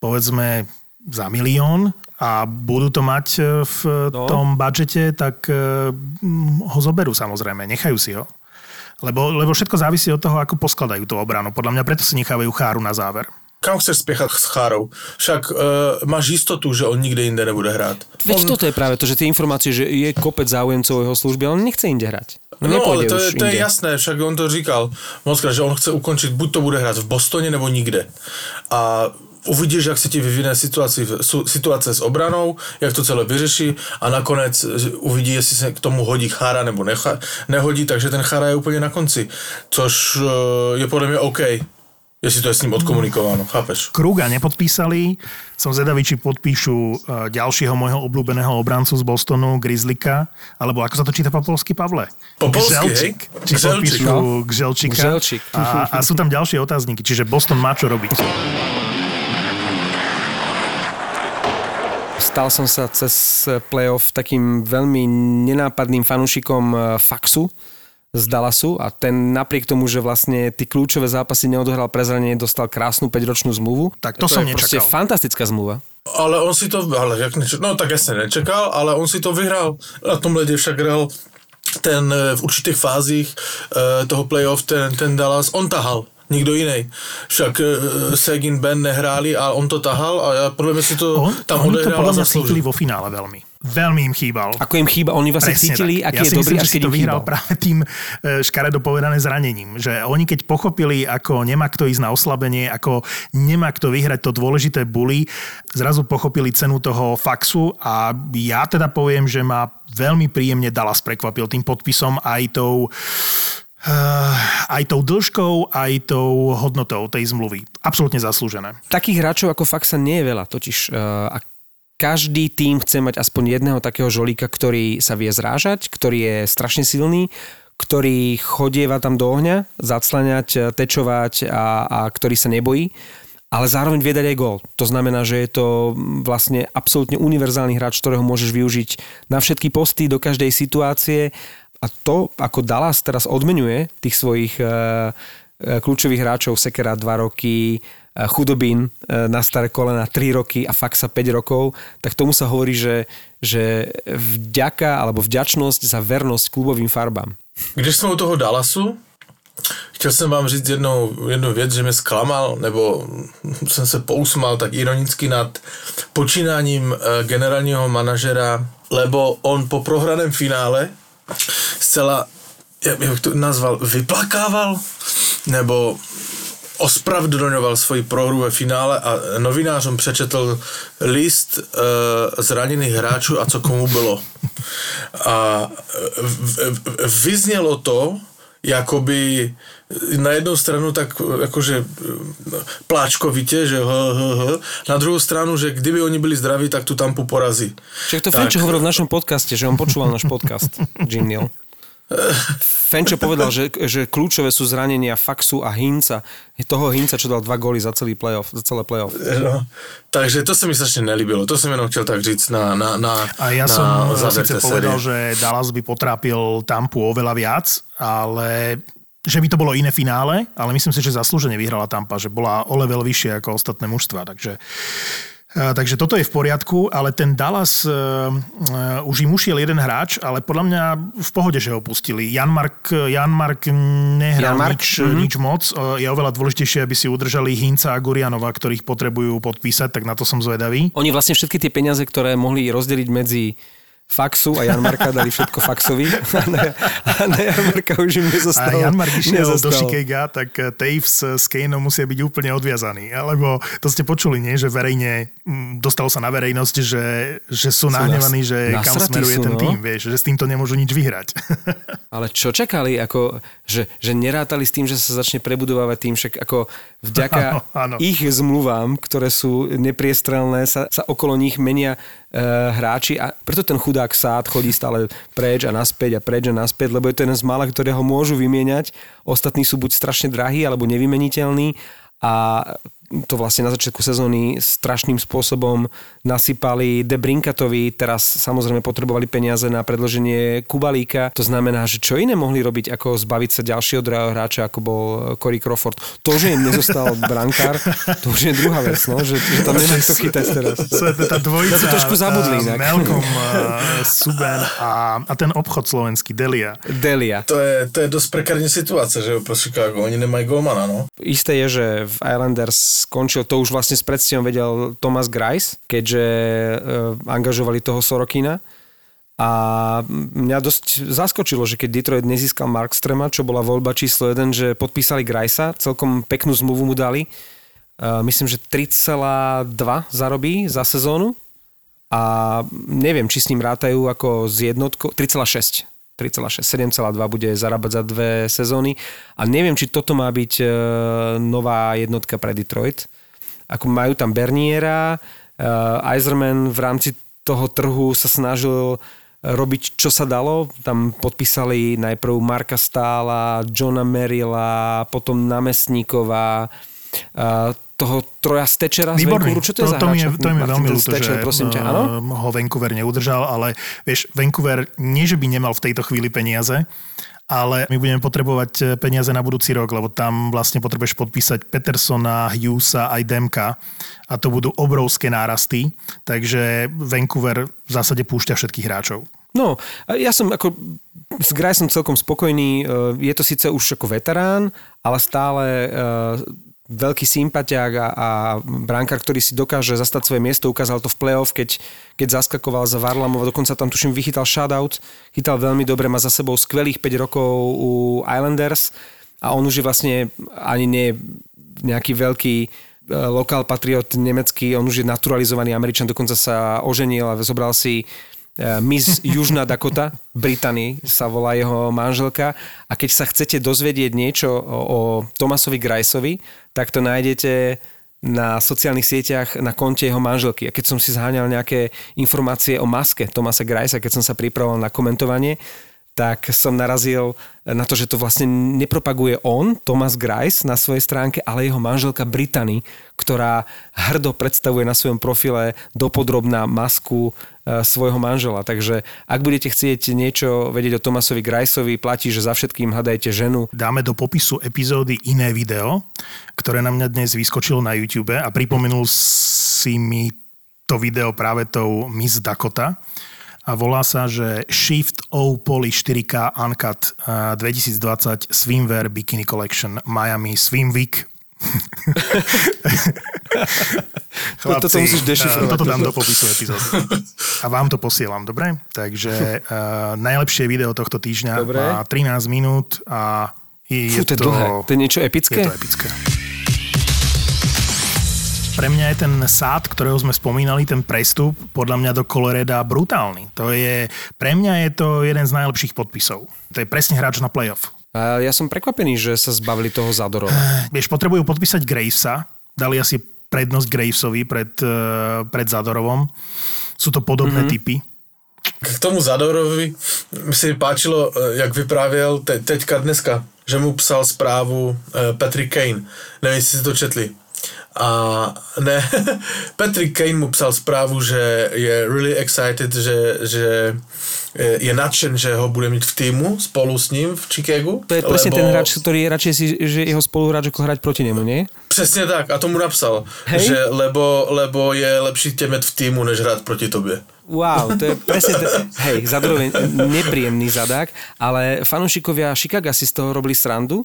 B: povedzme za milión a budú to mať e, v no. tom budžete, tak e, ho zoberú samozrejme, nechajú si ho. Lebo, lebo všetko závisí od toho, ako poskladajú tú obranu. Podľa mňa preto si nechávajú cháru na záver.
D: Kam chceš spiechať s Chárou? Však uh, máš istotu, že on nikde inde nebude hrať.
C: Veď
D: on...
C: toto je práve to, že tie informácie, že je kopec záujemcov jeho služby, ale on nechce inde hrať.
D: No, no ale to je, to je jasné, však on to říkal mockrát, že on chce ukončiť, buď to bude hrať v Bostone, nebo nikde. A uvidíš, jak se ti vyvine situaci, situace s obranou, jak to celé vyřeší a nakonec uvidí, jestli se k tomu hodí chára nebo necha, nehodí, takže ten chára je úplně na konci, což eh, je podle mě OK. Jestli to je s ním odkomunikováno, chápeš?
B: Kruga nepodpísali, som zvedavý, či podpíšu e, ďalšieho môjho obľúbeného obrancu z Bostonu, Grizzlyka, alebo ako sa to číta po polsky, Pavle?
D: Po polsky, Gželčik.
B: hej? Či Gželčik, podpíšu no?
C: Gželčik.
B: A, a sú tam ďalšie otázniky, čiže Boston má čo robiť.
C: Stal som sa cez playoff takým veľmi nenápadným fanúšikom e, Faxu, z Dallasu a ten napriek tomu, že vlastne tí kľúčové zápasy neodohral pre zranenie, dostal krásnu 5-ročnú zmluvu.
B: Tak to, to som je nečakal.
C: fantastická zmluva.
D: Ale on si to, ale jak nečakal, no tak jasne nečakal, ale on si to vyhral. Na tom lede však hral ten e, v určitých fázích e, toho playoff, ten, ten Dallas, on tahal nikdo jiný. Však uh, Segin Ben nehráli a on to tahal a ja poviem si to
B: on,
D: tam
B: oni to podľa mňa vo finále veľmi. Veľmi im chýbal.
C: Ako im chýba, oni vlastne Presne cítili, tak. aký
B: ja
C: je dobrý,
B: myslím, že si to vyhral
C: chýbal.
B: práve tým e, škaredo povedané zranením. Že oni keď pochopili, ako nemá kto ísť na oslabenie, ako nemá kto vyhrať to dôležité buly, zrazu pochopili cenu toho faxu a ja teda poviem, že ma veľmi príjemne Dallas prekvapil tým podpisom aj tou aj tou dĺžkou, aj tou hodnotou tej zmluvy. Absolútne zaslúžené.
C: Takých hráčov ako Faxa nie je veľa, totiž uh, každý tým chce mať aspoň jedného takého žolíka, ktorý sa vie zrážať, ktorý je strašne silný, ktorý chodieva tam do ohňa, zaclaňať, tečovať a, a ktorý sa nebojí ale zároveň vie dať aj gól. To znamená, že je to vlastne absolútne univerzálny hráč, ktorého môžeš využiť na všetky posty, do každej situácie a to, ako Dallas teraz odmenuje tých svojich uh, kľúčových hráčov, Sekera 2 roky, Chudobín na staré kolena 3 roky a Faxa 5 rokov, tak tomu sa hovorí, že, že vďaka alebo vďačnosť za vernosť klubovým farbám.
D: Když jsme u toho Dallasu, Chtěl jsem vám říct jednou, jednu věc, že mě zklamal, nebo jsem se pousmal tak ironicky nad počínáním eh, generálního manažera, lebo on po prohraném finále zcela, jak bych to nazval, vyplakával, nebo ospravedlňoval svoji prohru ve finále a novinářům přečetl list e, zraněných hráčů a co komu bylo. A v, v, vyznělo to, jakoby na jednu stranu tak akože pláčkovite, že h, h, h, na druhou stranu, že kdyby oni byli zdraví, tak tu tampu porazí.
C: Čiže to Fenčo hovoril v našom podcaste, že on počúval náš podcast, Jim Neal. Fenčo povedal, že, že kľúčové sú zranenia Faxu a Hinca. Je toho Hinca, čo dal dva góly za celý playoff, za celé playoff.
D: No, takže to sa mi strašne nelíbilo. To som jenom chcel tak říct na, na, na
B: A ja
D: na
B: som síce povedal,
D: série.
B: že Dallas by potrápil Tampu oveľa viac, ale že by to bolo iné finále, ale myslím si, že zaslúžene vyhrala Tampa, že bola o level vyššie ako ostatné mužstva, takže takže toto je v poriadku, ale ten Dallas, uh, uh, už im ušiel jeden hráč, ale podľa mňa v pohode, že ho pustili. Jan Mark, Jan Mark nehral
C: Jan Mark,
B: nič,
C: mhm.
B: nič moc. Je oveľa dôležitejšie, aby si udržali Hinca a Gurianova, ktorých potrebujú podpísať, tak na to som zvedavý.
C: Oni vlastne všetky tie peniaze, ktoré mohli rozdeliť medzi Faxu a Jan Marka dali všetko Faxovi [laughs] a na, a na Jan Marka už im
B: A
C: nezostalo.
B: Jan Mark išiel do. Chicaga, tak eh, Taves s Kaneom musia byť úplne odviazaní. Alebo to ste počuli, nie? Že verejne, mm, dostalo sa na verejnosť, že, že sú nahnevaní, že kam smeruje
C: sú,
B: ten
C: no.
B: tým, vieš, že s týmto nemôžu nič vyhrať. [laughs]
C: Ale čo čakali, ako, že, že nerátali s tým, že sa začne prebudovávať tým, však ako vďaka [laughs]
B: Áno, áno.
C: ich zmluvám, ktoré sú nepriestrelné, sa, sa okolo nich menia hráči a preto ten chudák sád chodí stále preč a naspäť a preč a naspäť, lebo je to jeden z mála, ktorého môžu vymieňať. Ostatní sú buď strašne drahí alebo nevymeniteľní a to vlastne na začiatku sezóny strašným spôsobom nasypali Debrinkatovi, teraz samozrejme potrebovali peniaze na predloženie Kubalíka. To znamená, že čo iné mohli robiť, ako zbaviť sa ďalšieho druhého hráča, ako bol Corey Crawford. To, že im nezostal [laughs] brankár, to už je druhá vec, no, že, že tam nemá kto chytať teraz.
B: To je tá dvojica.
C: To trošku zabudli
B: eh,
C: inak.
B: Malcolm [laughs] uh, Suben a, a ten obchod slovenský, Delia.
C: Delia.
D: To je, to je dosť prekárne situácia, že pro Chicago, oni nemajú golmana, no.
C: Isté je, že v Islanders skončil, to už vlastne s predstivom vedel Thomas Grice, keďže e, angažovali toho Sorokina. A mňa dosť zaskočilo, že keď Detroit nezískal Markstrema, čo bola voľba číslo 1, že podpísali Grajsa, celkom peknú zmluvu mu dali. E, myslím, že 3,2 zarobí za sezónu a neviem, či s ním rátajú ako z jednotkou, 3,6. 3,6, 7,2 bude zarábať za dve sezóny a neviem, či toto má byť e, nová jednotka pre Detroit. Ako majú tam Berniera, e, Eiserman v rámci toho trhu sa snažil robiť, čo sa dalo. Tam podpísali najprv Marka Stála, Johna Merilla, potom Namestníkova, e, toho Troja Stečera z. Vancouveru. Čo to, je za
B: to, mi je, to mi je veľmi ľúto, že
C: prosím ťa, áno?
B: eh, ho Vancouver neudržal, ale vieš, Vancouver nie, že by nemal v tejto chvíli peniaze, ale my budeme potrebovať eh, peniaze na budúci rok, lebo tam vlastne potrebuješ podpísať Petersona, Hughesa aj Demka a to budú obrovské nárasty, takže Vancouver v zásade púšťa všetkých hráčov.
C: No, ja som ako s Graj som celkom spokojný. E, Je to síce už ako veterán, ale stále veľký sympatiák a, a brankár, ktorý si dokáže zastať svoje miesto. Ukázal to v play-off, keď, keď zaskakoval za Varlamov. Dokonca tam tuším vychytal shutout. Chytal veľmi dobre, má za sebou skvelých 5 rokov u Islanders a on už je vlastne ani nie nejaký veľký e, lokál patriot nemecký, on už je naturalizovaný Američan, dokonca sa oženil a zobral si Miss Južná Dakota, Britany sa volá jeho manželka a keď sa chcete dozvedieť niečo o, Tomasovi Griceovi, tak to nájdete na sociálnych sieťach na konte jeho manželky. A keď som si zháňal nejaké informácie o maske Tomasa Gricea, keď som sa pripravoval na komentovanie, tak som narazil na to, že to vlastne nepropaguje on, Thomas Grice, na svojej stránke, ale jeho manželka Brittany, ktorá hrdo predstavuje na svojom profile dopodrobná masku e, svojho manžela. Takže ak budete chcieť niečo vedieť o Tomasovi Griceovi, platí, že za všetkým hľadajte ženu.
B: Dáme do popisu epizódy iné video, ktoré na mňa dnes vyskočilo na YouTube a pripomenul si mi to video práve tou Miss Dakota a volá sa, že Shift O Poly 4K Uncut 2020 Swimwear Bikini Collection Miami Swim Week. [laughs]
C: Chlapci, toto musíš dešifrovať.
B: Toto dám do popisu epizódy. A vám to posielam, dobre? Takže uh, najlepšie video tohto týždňa
C: dobre.
B: má 13 minút a je,
C: Fú, to, je to, dlhé. to je niečo epické?
B: Je to epické. Pre mňa je ten sád, ktorého sme spomínali, ten prestup, podľa mňa do Coloreda brutálny. To je, pre mňa je to jeden z najlepších podpisov. To je presne hráč na playoff.
C: A ja som prekvapený, že sa zbavili toho Zadorova.
B: Vieš, potrebujú podpísať Gravesa. Dali asi prednosť Gravesovi pred, eh, pred Zadorovom. Sú to podobné mm-hmm. typy.
D: K tomu Zadorovi mi si páčilo, eh, jak vyprávěl te, teďka dneska, že mu psal zprávu eh, Patrick Kane. Nevím, jestli si to četli a ne, [laughs] Patrick Kane mu psal správu, že je really excited, že, že je nadšen, že ho bude mít v týmu spolu s ním v Chicagu.
C: To je presne ten hráč, ktorý je radšej si, že jeho spoluhráč ako hrať proti nemu, nie?
D: Přesně tak, a tomu napsal, Hej? že lebo, lebo je lepší tě v týmu, než hrať proti tobě.
C: Wow, to je [laughs] presne, to, hej, zároveň nepríjemný zadák, ale fanúšikovia Chicago si z toho robili srandu,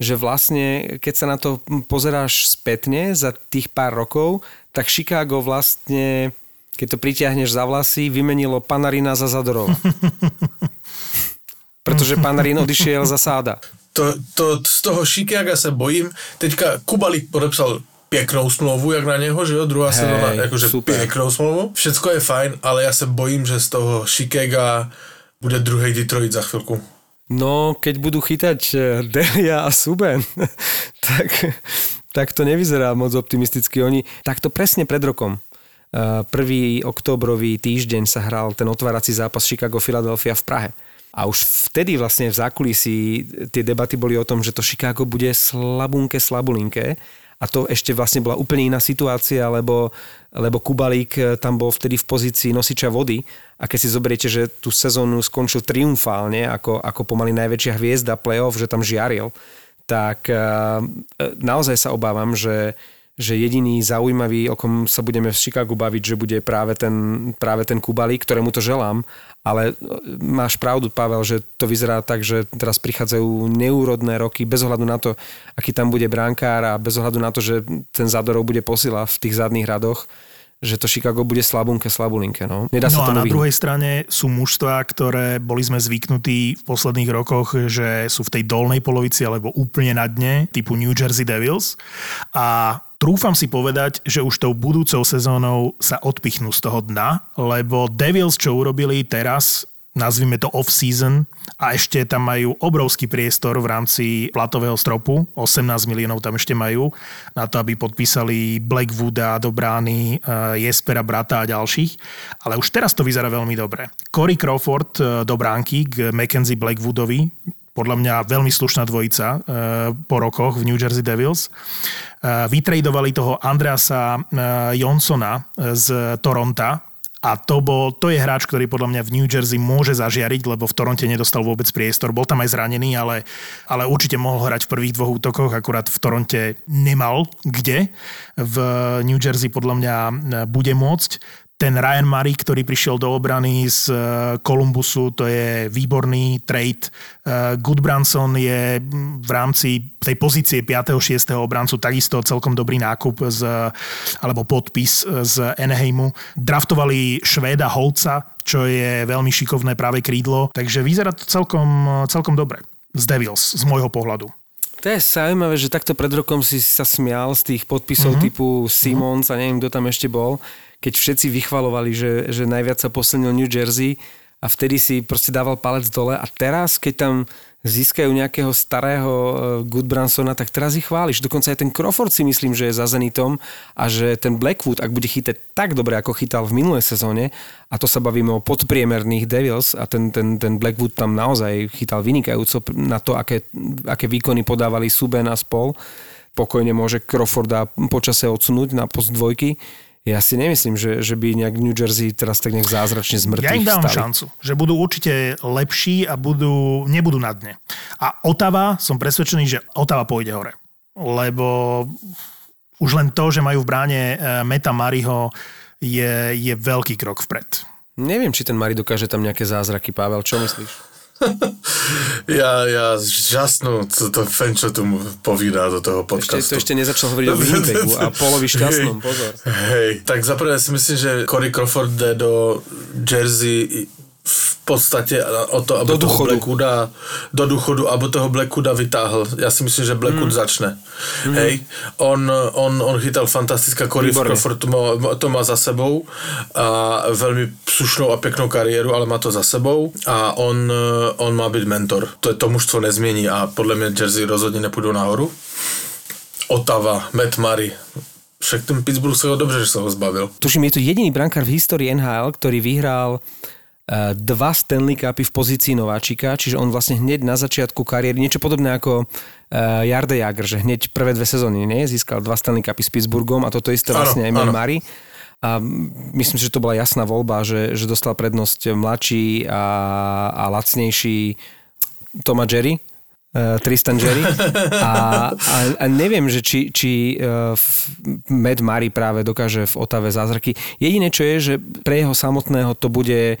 C: že vlastne, keď sa na to pozeráš spätne za tých pár rokov, tak Chicago vlastne, keď to pritiahneš za vlasy, vymenilo Panarina za Zadorova. [laughs] Pretože Panarin odišiel za Sáda.
D: To, to, z toho Chicago sa bojím. Teďka Kubalik podepsal pěknou smlouvu, jak na něho, že jo, druhá hey, sezóna, jakože super. pěknou smlouvu. Všecko je fajn, ale já se bojím, že z toho Chicago bude druhý Detroit za chvilku.
C: No, keď budú chytať eh, Delia a Suben, [laughs] tak, tak to nevyzerá moc optimisticky. Oni takto presne pred rokom, eh, prvý októbrový týždeň sa hral ten otvárací zápas Chicago-Philadelphia v Prahe. A už vtedy vlastne v zákulisí tie debaty boli o tom, že to Chicago bude slabunke, slabulinké a to ešte vlastne bola úplne iná situácia, lebo, lebo Kubalík eh, tam bol vtedy v pozícii nosiča vody a keď si zoberiete, že tú sezónu skončil triumfálne ako, ako pomaly najväčšia hviezda playoff, že tam žiaril, tak eh, naozaj sa obávam, že, že jediný zaujímavý, o kom sa budeme v Chicagu baviť, že bude práve ten, práve ten Kubalík, ktorému to želám, ale e, máš pravdu, Pavel, že to vyzerá tak, že teraz prichádzajú neúrodné roky bez ohľadu na to, aký tam bude bránkár a bez ohľadu na to, že ten Zadorov bude posila v tých zadných radoch že to Chicago bude slabunke, slabulinke. No, Nedá
B: no
C: sa
B: a na druhej strane sú mužstva, ktoré boli sme zvyknutí v posledných rokoch, že sú v tej dolnej polovici alebo úplne na dne, typu New Jersey Devils. A trúfam si povedať, že už tou budúcou sezónou sa odpichnú z toho dna, lebo Devils, čo urobili teraz, nazvime to off-season a ešte tam majú obrovský priestor v rámci platového stropu, 18 miliónov tam ešte majú, na to, aby podpísali Blackwooda do brány, eh, Jespera, Brata a ďalších. Ale už teraz to vyzerá veľmi dobre. Corey Crawford eh, do bránky k Mackenzie Blackwoodovi, podľa mňa veľmi slušná dvojica eh, po rokoch v New Jersey Devils. Vytradovali toho Andreasa Jonsona z Toronta, a to, bol, to je hráč, ktorý podľa mňa v New Jersey môže zažiariť, lebo v Toronte nedostal vôbec priestor. Bol tam aj zranený, ale, ale určite mohol hrať v prvých dvoch útokoch, akurát v Toronte nemal kde. V New Jersey podľa mňa bude môcť ten Ryan Murray, ktorý prišiel do obrany z eh, Columbusu, to je výborný trade. Eh, Goodbranson je v rámci tej pozície 5. 6. obrancu takisto celkom dobrý nákup z, alebo podpis z Enheimu. Draftovali Švéda Holca, čo je veľmi šikovné práve krídlo, takže vyzerá to celkom, celkom dobre z Devils, z môjho pohľadu.
C: To je zaujímavé, že takto pred rokom si sa smial z tých podpisov mm-hmm. typu Simons a neviem, kto tam ešte bol keď všetci vychvalovali, že, že najviac sa posilnil New Jersey a vtedy si proste dával palec dole a teraz, keď tam získajú nejakého starého eh, Goodbransona, tak teraz ich chváliš. Dokonca aj ten Crawford si myslím, že je za Zenitom a že ten Blackwood, ak bude chytať tak dobre, ako chytal v minulej sezóne, a to sa bavíme o podpriemerných Devils a ten, ten, ten Blackwood tam naozaj chytal vynikajúco na to, aké, aké výkony podávali Suben a spol, pokojne môže Crawforda počase odsunúť na post dvojky ja si nemyslím, že, že by nejak New Jersey teraz tak nejak zázračne zmrtvých
B: Ja im dávam
C: vstali.
B: šancu, že budú určite lepší a budú, nebudú na dne. A Otava, som presvedčený, že Otava pôjde hore. Lebo už len to, že majú v bráne eh, Meta Mariho, je, je veľký krok vpred.
C: Neviem, či ten Mari dokáže tam nejaké zázraky, Pavel. Čo myslíš? [laughs]
D: Ja, ja žasnú, co to Fenčo tu povídá do toho
C: Ešte,
D: podcastu.
C: to ešte nezačal hovoriť o [laughs] Winnipegu a Polovi šťastnom, pozor.
D: Hej, tak zaprvé si myslím, že Corey Crawford jde do Jersey v podstatě o to, aby
C: Do
D: toho. Blackwooda, do důchodu, aby toho Blackwooda vytáhl. Já si myslím, že Blackwood mm. začne. Mm. Hej, on, on, on chytal fantastická Corey. Crawford to má, to má za sebou a velmi slušnou a pěknou kariéru, ale má to za sebou a on, on má být mentor. To je to mužstvo nezmění a podle mě Jersey rozhodně nepůjdou nahoru. Otava, Matt Murray, však ten Pittsburgh se ho dobře, že se ho zbavil.
C: Tuším, je to jediný brankár v histórii NHL, ktorý vyhral dva Stanley Cupy v pozícii nováčika, čiže on vlastne hneď na začiatku kariéry, niečo podobné ako uh, Jarde Jager, že hneď prvé dve sezóny nie, získal dva Stanley Cupy s Pittsburghom a toto isté vlastne aj. Mari. A myslím si, že to bola jasná voľba, že, že dostal prednosť mladší a, a lacnejší Toma Jerry, uh, Tristan Jerry. [laughs] A, a, a neviem, že či, či uh, Matt Murray práve dokáže v Otave zázraky. Jediné, čo je, že pre jeho samotného to bude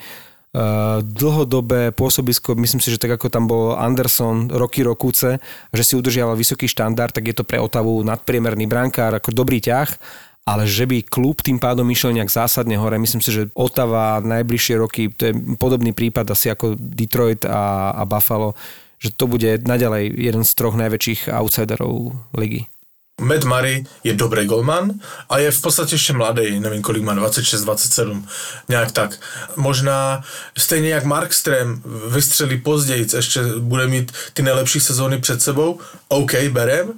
C: dlhodobé pôsobisko, myslím si, že tak ako tam bol Anderson roky rokúce, že si udržiaval vysoký štandard, tak je to pre Otavu nadpriemerný brankár, ako dobrý ťah, ale že by klub tým pádom išiel nejak zásadne hore, myslím si, že Otava najbližšie roky, to je podobný prípad asi ako Detroit a, a Buffalo, že to bude naďalej jeden z troch najväčších outsiderov ligy.
D: Matt Murray je dobrý golman a je v podstatě ještě mladý, nevím kolik má, 26, 27, nějak tak. Možná stejně jak Markström vystřelí později, ještě bude mít ty nejlepší sezóny před sebou, OK, berem,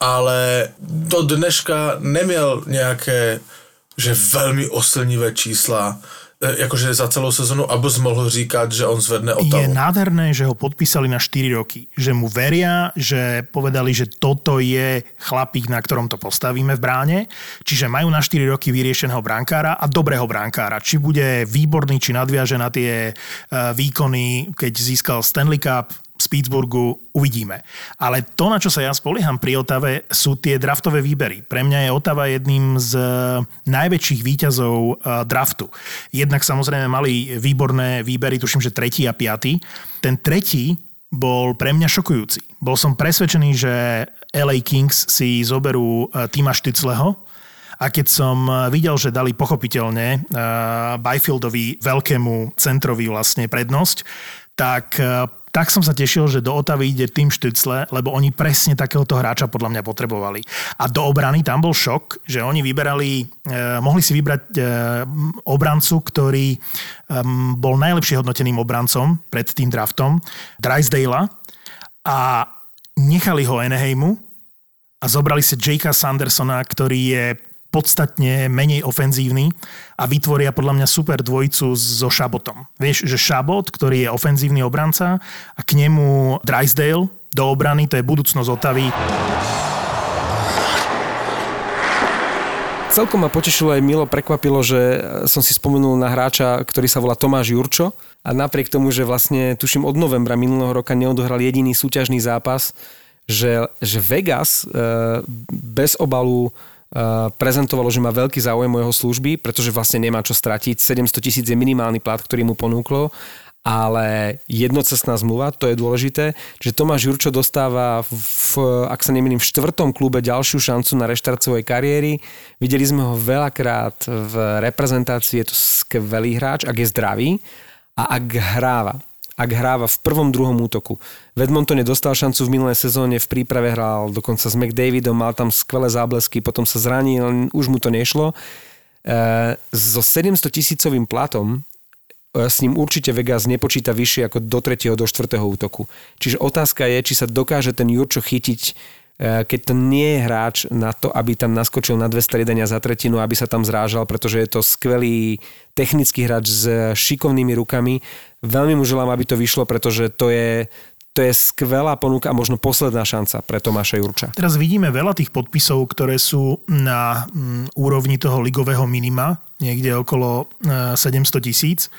D: ale do dneška neměl nějaké, že velmi oslnivé čísla, jakože za celou sezonu, abys mohl říkat, že on zvedne
B: Je
D: Otavu.
B: nádherné, že ho podpísali na 4 roky. Že mu veria, že povedali, že toto je chlapík, na ktorom to postavíme v bráne. Čiže majú na 4 roky vyriešeného brankára a dobrého brankára. Či bude výborný, či nadviaže na tie eh, výkony, keď získal Stanley Cup, z Pittsburghu, uvidíme. Ale to, na čo sa ja spolieham pri Otave, sú tie draftové výbery. Pre mňa je Otava jedným z eh, najväčších výťazov eh, draftu. Jednak samozrejme mali výborné výbery, tuším, že tretí a piatý. Ten tretí bol pre mňa šokujúci. Bol som presvedčený, že LA Kings si zoberú eh, Tima Štycleho, a keď som videl, že dali pochopiteľne uh, Byfieldovi veľkému centrovi vlastne prednosť, tak tak som sa tešil, že do Otavy ide tým Štycle, lebo oni presne takéhoto hráča podľa mňa potrebovali. A do obrany tam bol šok, že oni vyberali, eh, mohli si vybrať eh, obrancu, ktorý eh, bol najlepšie hodnoteným obrancom pred tým draftom, Drysdale a nechali ho Eneheimu a zobrali si Jakea Sandersona, ktorý je podstatne menej ofenzívny a vytvoria podľa mňa super dvojicu so Šabotom. Vieš, že Šabot, ktorý je ofenzívny obranca a k nemu Drysdale do obrany, to je budúcnosť Otavy.
C: Celkom ma potešilo aj milo prekvapilo, že som si spomenul na hráča, ktorý sa volá Tomáš Jurčo a napriek tomu, že vlastne tuším od novembra minulého roka neodohral jediný súťažný zápas, že, že Vegas e, bez obalu e, prezentovalo, že má veľký záujem o jeho služby, pretože vlastne nemá čo stratiť. 700 tisíc je minimálny plat, ktorý mu ponúklo ale jednocestná zmluva, to je dôležité, že Tomáš Jurčo dostáva, v, ak sa nemýlim, v štvrtom klube ďalšiu šancu na reštart svojej kariéry. Videli sme ho veľakrát v reprezentácii, je to skvelý hráč, ak je zdravý a ak hráva. Ak hráva v prvom, druhom útoku. V Edmontone dostal šancu v minulej sezóne, v príprave hral dokonca s McDavidom, mal tam skvelé záblesky, potom sa zranil, už mu to nešlo so 700 tisícovým platom e, s ním určite Vegas nepočíta vyššie ako do 3. do 4. útoku. Čiže otázka je, či sa dokáže ten Jurčo chytiť e, keď to nie je hráč na to, aby tam naskočil na dve striedania za tretinu, aby sa tam zrážal, pretože je to skvelý technický hráč s šikovnými rukami. Veľmi mu želám, aby to vyšlo, pretože to je, to je skvelá ponuka a možno posledná šanca pre Tomáša Jurča.
B: Teraz vidíme veľa tých podpisov, ktoré sú na mm, úrovni toho ligového minima, niekde okolo e, 700 tisíc.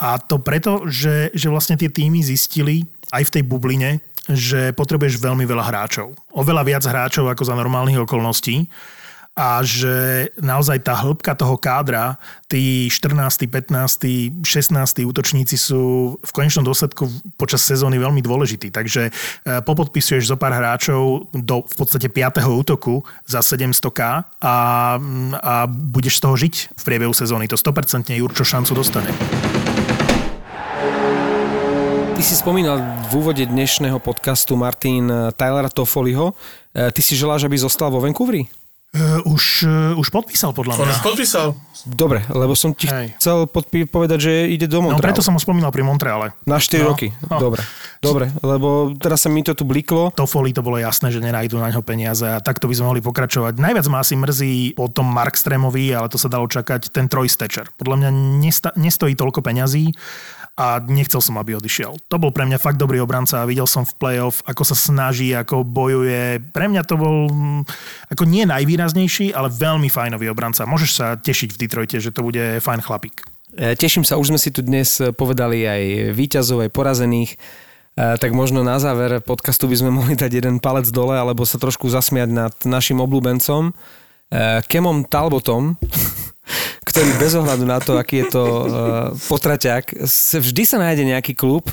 B: A to preto, že, že vlastne tie týmy zistili aj v tej bubline, že potrebuješ veľmi veľa hráčov. Oveľa viac hráčov ako za normálnych okolností a že naozaj tá hĺbka toho kádra, tí 14., 15., 16. útočníci sú v konečnom dôsledku počas sezóny veľmi dôležití. Takže e, popodpisuješ zo pár hráčov do v podstate 5. útoku za 700k a, a budeš z toho žiť v priebehu sezóny. To 100% Jurčo šancu dostane.
C: Ty si spomínal v úvode dnešného podcastu Martin Tylera Toffoliho. E, ty si želáš, aby zostal vo Vancouveri?
B: Uh, už, uh, už podpísal podľa
D: On
B: mňa.
D: už podpísal.
C: Dobre, lebo som ti
B: Hej.
C: chcel podpí- povedať, že ide do
B: No
C: Montrealu.
B: preto som ho spomínal pri Montreale.
C: Na 4
B: No.
C: roky.
B: No.
C: Dobre, dobre, lebo teraz sa mi to tu bliklo.
B: Toffoli to bolo jasné, že nenájdu na ňo peniaze a takto by sme mohli pokračovať. Najviac ma asi mrzí po tom Markstremovi, ale to sa dalo čakať, ten trojstečer. Podľa mňa nesta- nestojí toľko peňazí a nechcel som, aby odišiel. To bol pre mňa fakt dobrý obranca a videl som v playoff, ako sa snaží, ako bojuje. Pre mňa to bol mm, ako nie najvýraznejší, ale veľmi fajnový obranca. Môžeš sa tešiť v Detroite, že to bude fajn chlapík.
C: E, Teším sa, už sme si tu dnes povedali aj výťazov, aj porazených. E, Tak možno na záver podcastu by sme [laughs] mohli dať jeden palec dole, alebo sa trošku zasmiať nad našim obľúbencom, e, Kemom Talbotom, [laughs] ktorý bez ohľadu na to, aký je to e, potraťák, vždy sa nájde nejaký klub,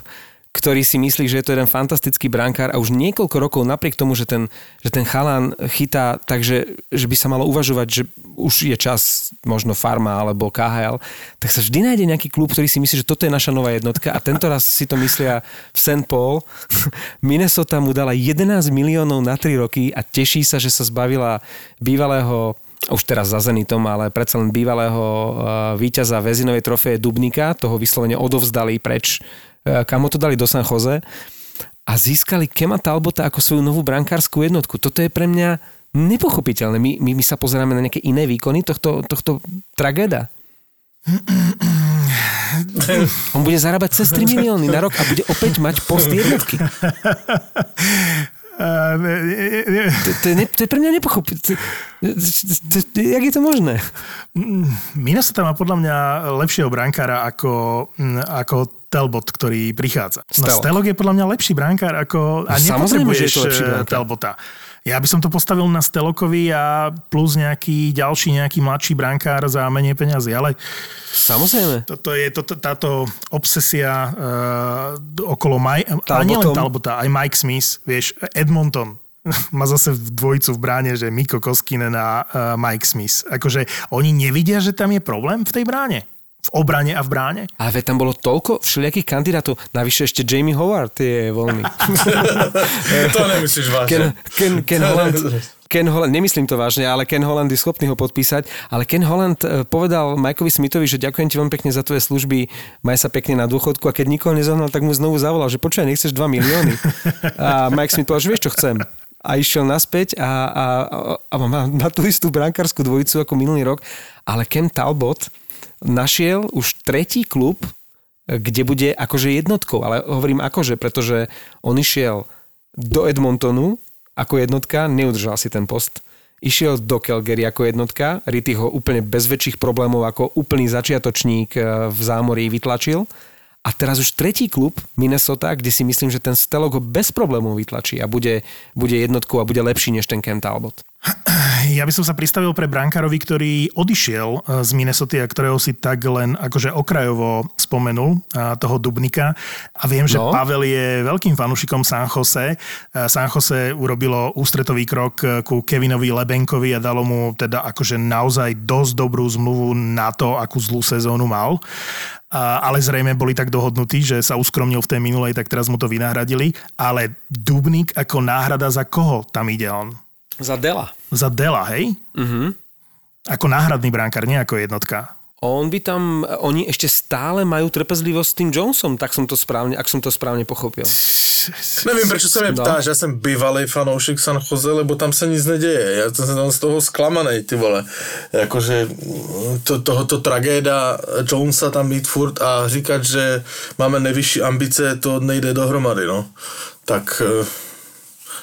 C: ktorý si myslí, že je to jeden fantastický brankár a už niekoľko rokov napriek tomu, že ten, že ten chalán chytá, takže že by sa malo uvažovať, že už je čas možno Farma alebo KHL, tak sa vždy nájde nejaký klub, ktorý si myslí, že toto je naša nová jednotka a tento raz si to myslia v St. Paul. [laughs] Minnesota mu dala 11 miliónov na 3 roky a teší sa, že sa zbavila bývalého už teraz za Zenitom, ale predsa len bývalého uh, víťaza väzinovej trofeje Dubnika, toho vyslovene odovzdali preč, uh, kam ho to dali do San Jose a získali Kema Talbota ako svoju novú brankárskú jednotku. Toto je pre mňa nepochopiteľné. My, my, my sa pozeráme na nejaké iné výkony tohto, tohto tragéda. On bude zarábať cez 3 milióny na rok a bude opäť mať post jednotky. [laughs] To, je, to je pre mňa nepochopiteľné. Jak je to možné?
B: Minnesota má podľa mňa lepšieho brankára ako, mm, ako Talbot, ktorý prichádza. No
C: Stelok.
B: Stelok je podľa mňa lepší brankár ako... A
C: Samozrejme, že je
B: nepotrebuješ
C: to
B: eh. Ja by som to postavil na Stelokovi a plus nejaký ďalší, nejaký mladší brankár za menej peniazy, ale
C: Samozrejme.
B: toto je toto, táto obsesia uh, okolo Maj, a
C: Talbotom.
B: nielen Talbota, aj Mike Smith, vieš, Edmonton [laughs] má zase v dvojicu v bráne, že Miko Koskinen a uh, Mike Smith. Akože oni nevidia, že tam je problém v tej bráne? V obrane a v bráne?
C: Ale veď tam bolo toľko všelijakých kandidátov. Navyše ešte Jamie Howard je voľný. [laughs]
D: To nemyslíš
C: Ken,
D: vážne.
C: Ken, Ken [laughs] Holland, Ken Holland, nemyslím to vážne, ale Ken Holland je schopný ho podpísať. Ale Ken Holland eh, povedal Mikeovi Smithovi, že ďakujem ti veľmi pekne za tvoje služby, maj sa pekne na dôchodku a keď nikoho nezohnal, tak mu znovu zavolal, že počkaj, nechceš 2 milióny. A Mike Smith povedal, že vieš čo chcem. A išiel naspäť a, a, a, a má na tú istú brankárskú dvojicu ako minulý rok. Ale Ken Talbot našiel už tretí klub, kde bude akože jednotkou. Ale hovorím akože, pretože on išiel do Edmontonu ako jednotka, neudržal si ten post. Išiel do Calgary ako jednotka, Ritty ho úplne bez väčších problémov ako úplný začiatočník eh, v zámorí vytlačil. A teraz už tretí klub, Minnesota, kde si myslím, že ten Stelok ho bez problémov vytlačí a bude, bude jednotkou a bude lepší než ten Ken Talbot. [clears throat]
B: Ja by som sa pristavil pre brankárovi, ktorý odišiel e, z Minnesota a ktorého si tak len akože okrajovo spomenul, a toho Dubnika. A viem, že
C: No.
B: Pavel je veľkým fanúšikom San Jose. E, San Jose urobilo ústretový krok ku Kevinovi Lebenkovi a dalo mu teda akože naozaj dosť dobrú zmluvu na to, akú zlú sezónu mal. Ale zrejme boli tak dohodnutí, že sa uskromnil v tej minulej, tak teraz mu to vynahradili. Ale Dubnik ako náhrada za koho tam ide on?
C: Za Dela.
B: Za Dela, hej?
C: Uh-huh.
B: Ako náhradný bránkar, nie ako jednotka.
C: On by tam, oni ešte stále majú trpezlivosť s tým Jonesom, tak som to správne, ak som to správne pochopil.
D: Nevím, proč se mě
C: No.
D: ptáš, já jsem bývalý fanoušek San Jose, lebo tam se nic neděje. Já jsem tam z toho zklamaný, ty vole. Jakože to, tohoto tragéda Jonesa tam být furt a říkat, že máme nejvyšší ambice, to nejde dohromady, no. Tak eh,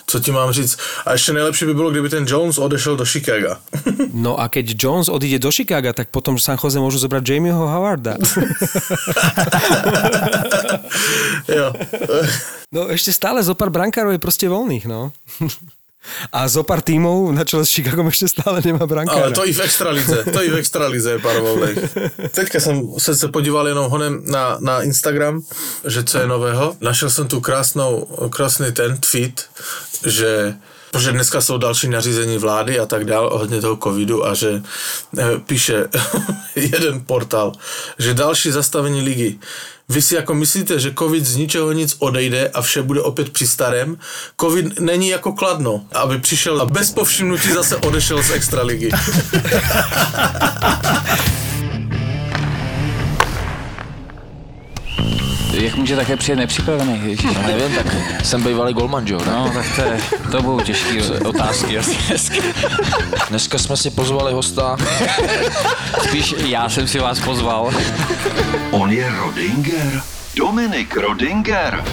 D: co ti mám říct? A ještě nejlepší by bylo, kdyby ten Jones odešel do Chicaga. [laughs]
C: No a keď Jones odíde do Chicaga, tak potom San Jose môžu zobrať Jamieho Howarda. [laughs]
D: jo.
C: No ešte stále zo pár brankárov je proste voľných, no. [laughs] A zo pár tímov na čele s Chicagom ešte stále nemá brankára.
D: Ale to i v extralize, to i v extralize je pár volných. Teďka jsem se, se podíval jenom honem na, na Instagram, že co je nového. Našel jsem tu krásnou, krásný ten tweet, že protože dneska jsou další nařízení vlády a tak dál ohledně toho covidu a že eh, píše [laughs] jeden portál, že další zastavení ligy. Vy si jako myslíte, že covid z ničeho nic odejde a vše bude opět při starém? Covid není jako kladno, aby přišel a bez povšimnutí zase odešel z extraligy. [laughs]
E: Jak může také přijet nepřipravený? Ježiš.
F: No nevím, tak jsem bývalý golman, jo? ne?
E: No, tak to, je, to budou těžké otázky asi dneska.
F: Dneska jsme si pozvali hosta.
E: Spíš já jsem si vás pozval.
G: On je Rodinger. Dominik Rodinger.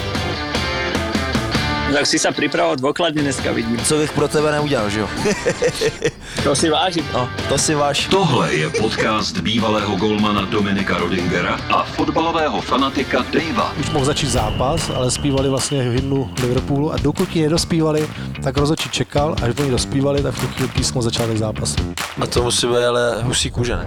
H: Tak si sa pripravoval dôkladne dneska, vidím.
F: Co bych pro tebe neudělal, že jo? [laughs]
H: To si vážim.
F: No, to si váš.
G: Tohle je podcast bývalého golmana Dominika Rodingera a fotbalového fanatika Davea.
I: už mohl začít zápas, ale zpívali vlastně hymnu Liverpoolu a dokud ji nedospívali, tak rozhodčí čekal, až oni dospívali, tak v tu chvíli písmo začátek zápasu.
F: A to musí být ale husí kůže, ne?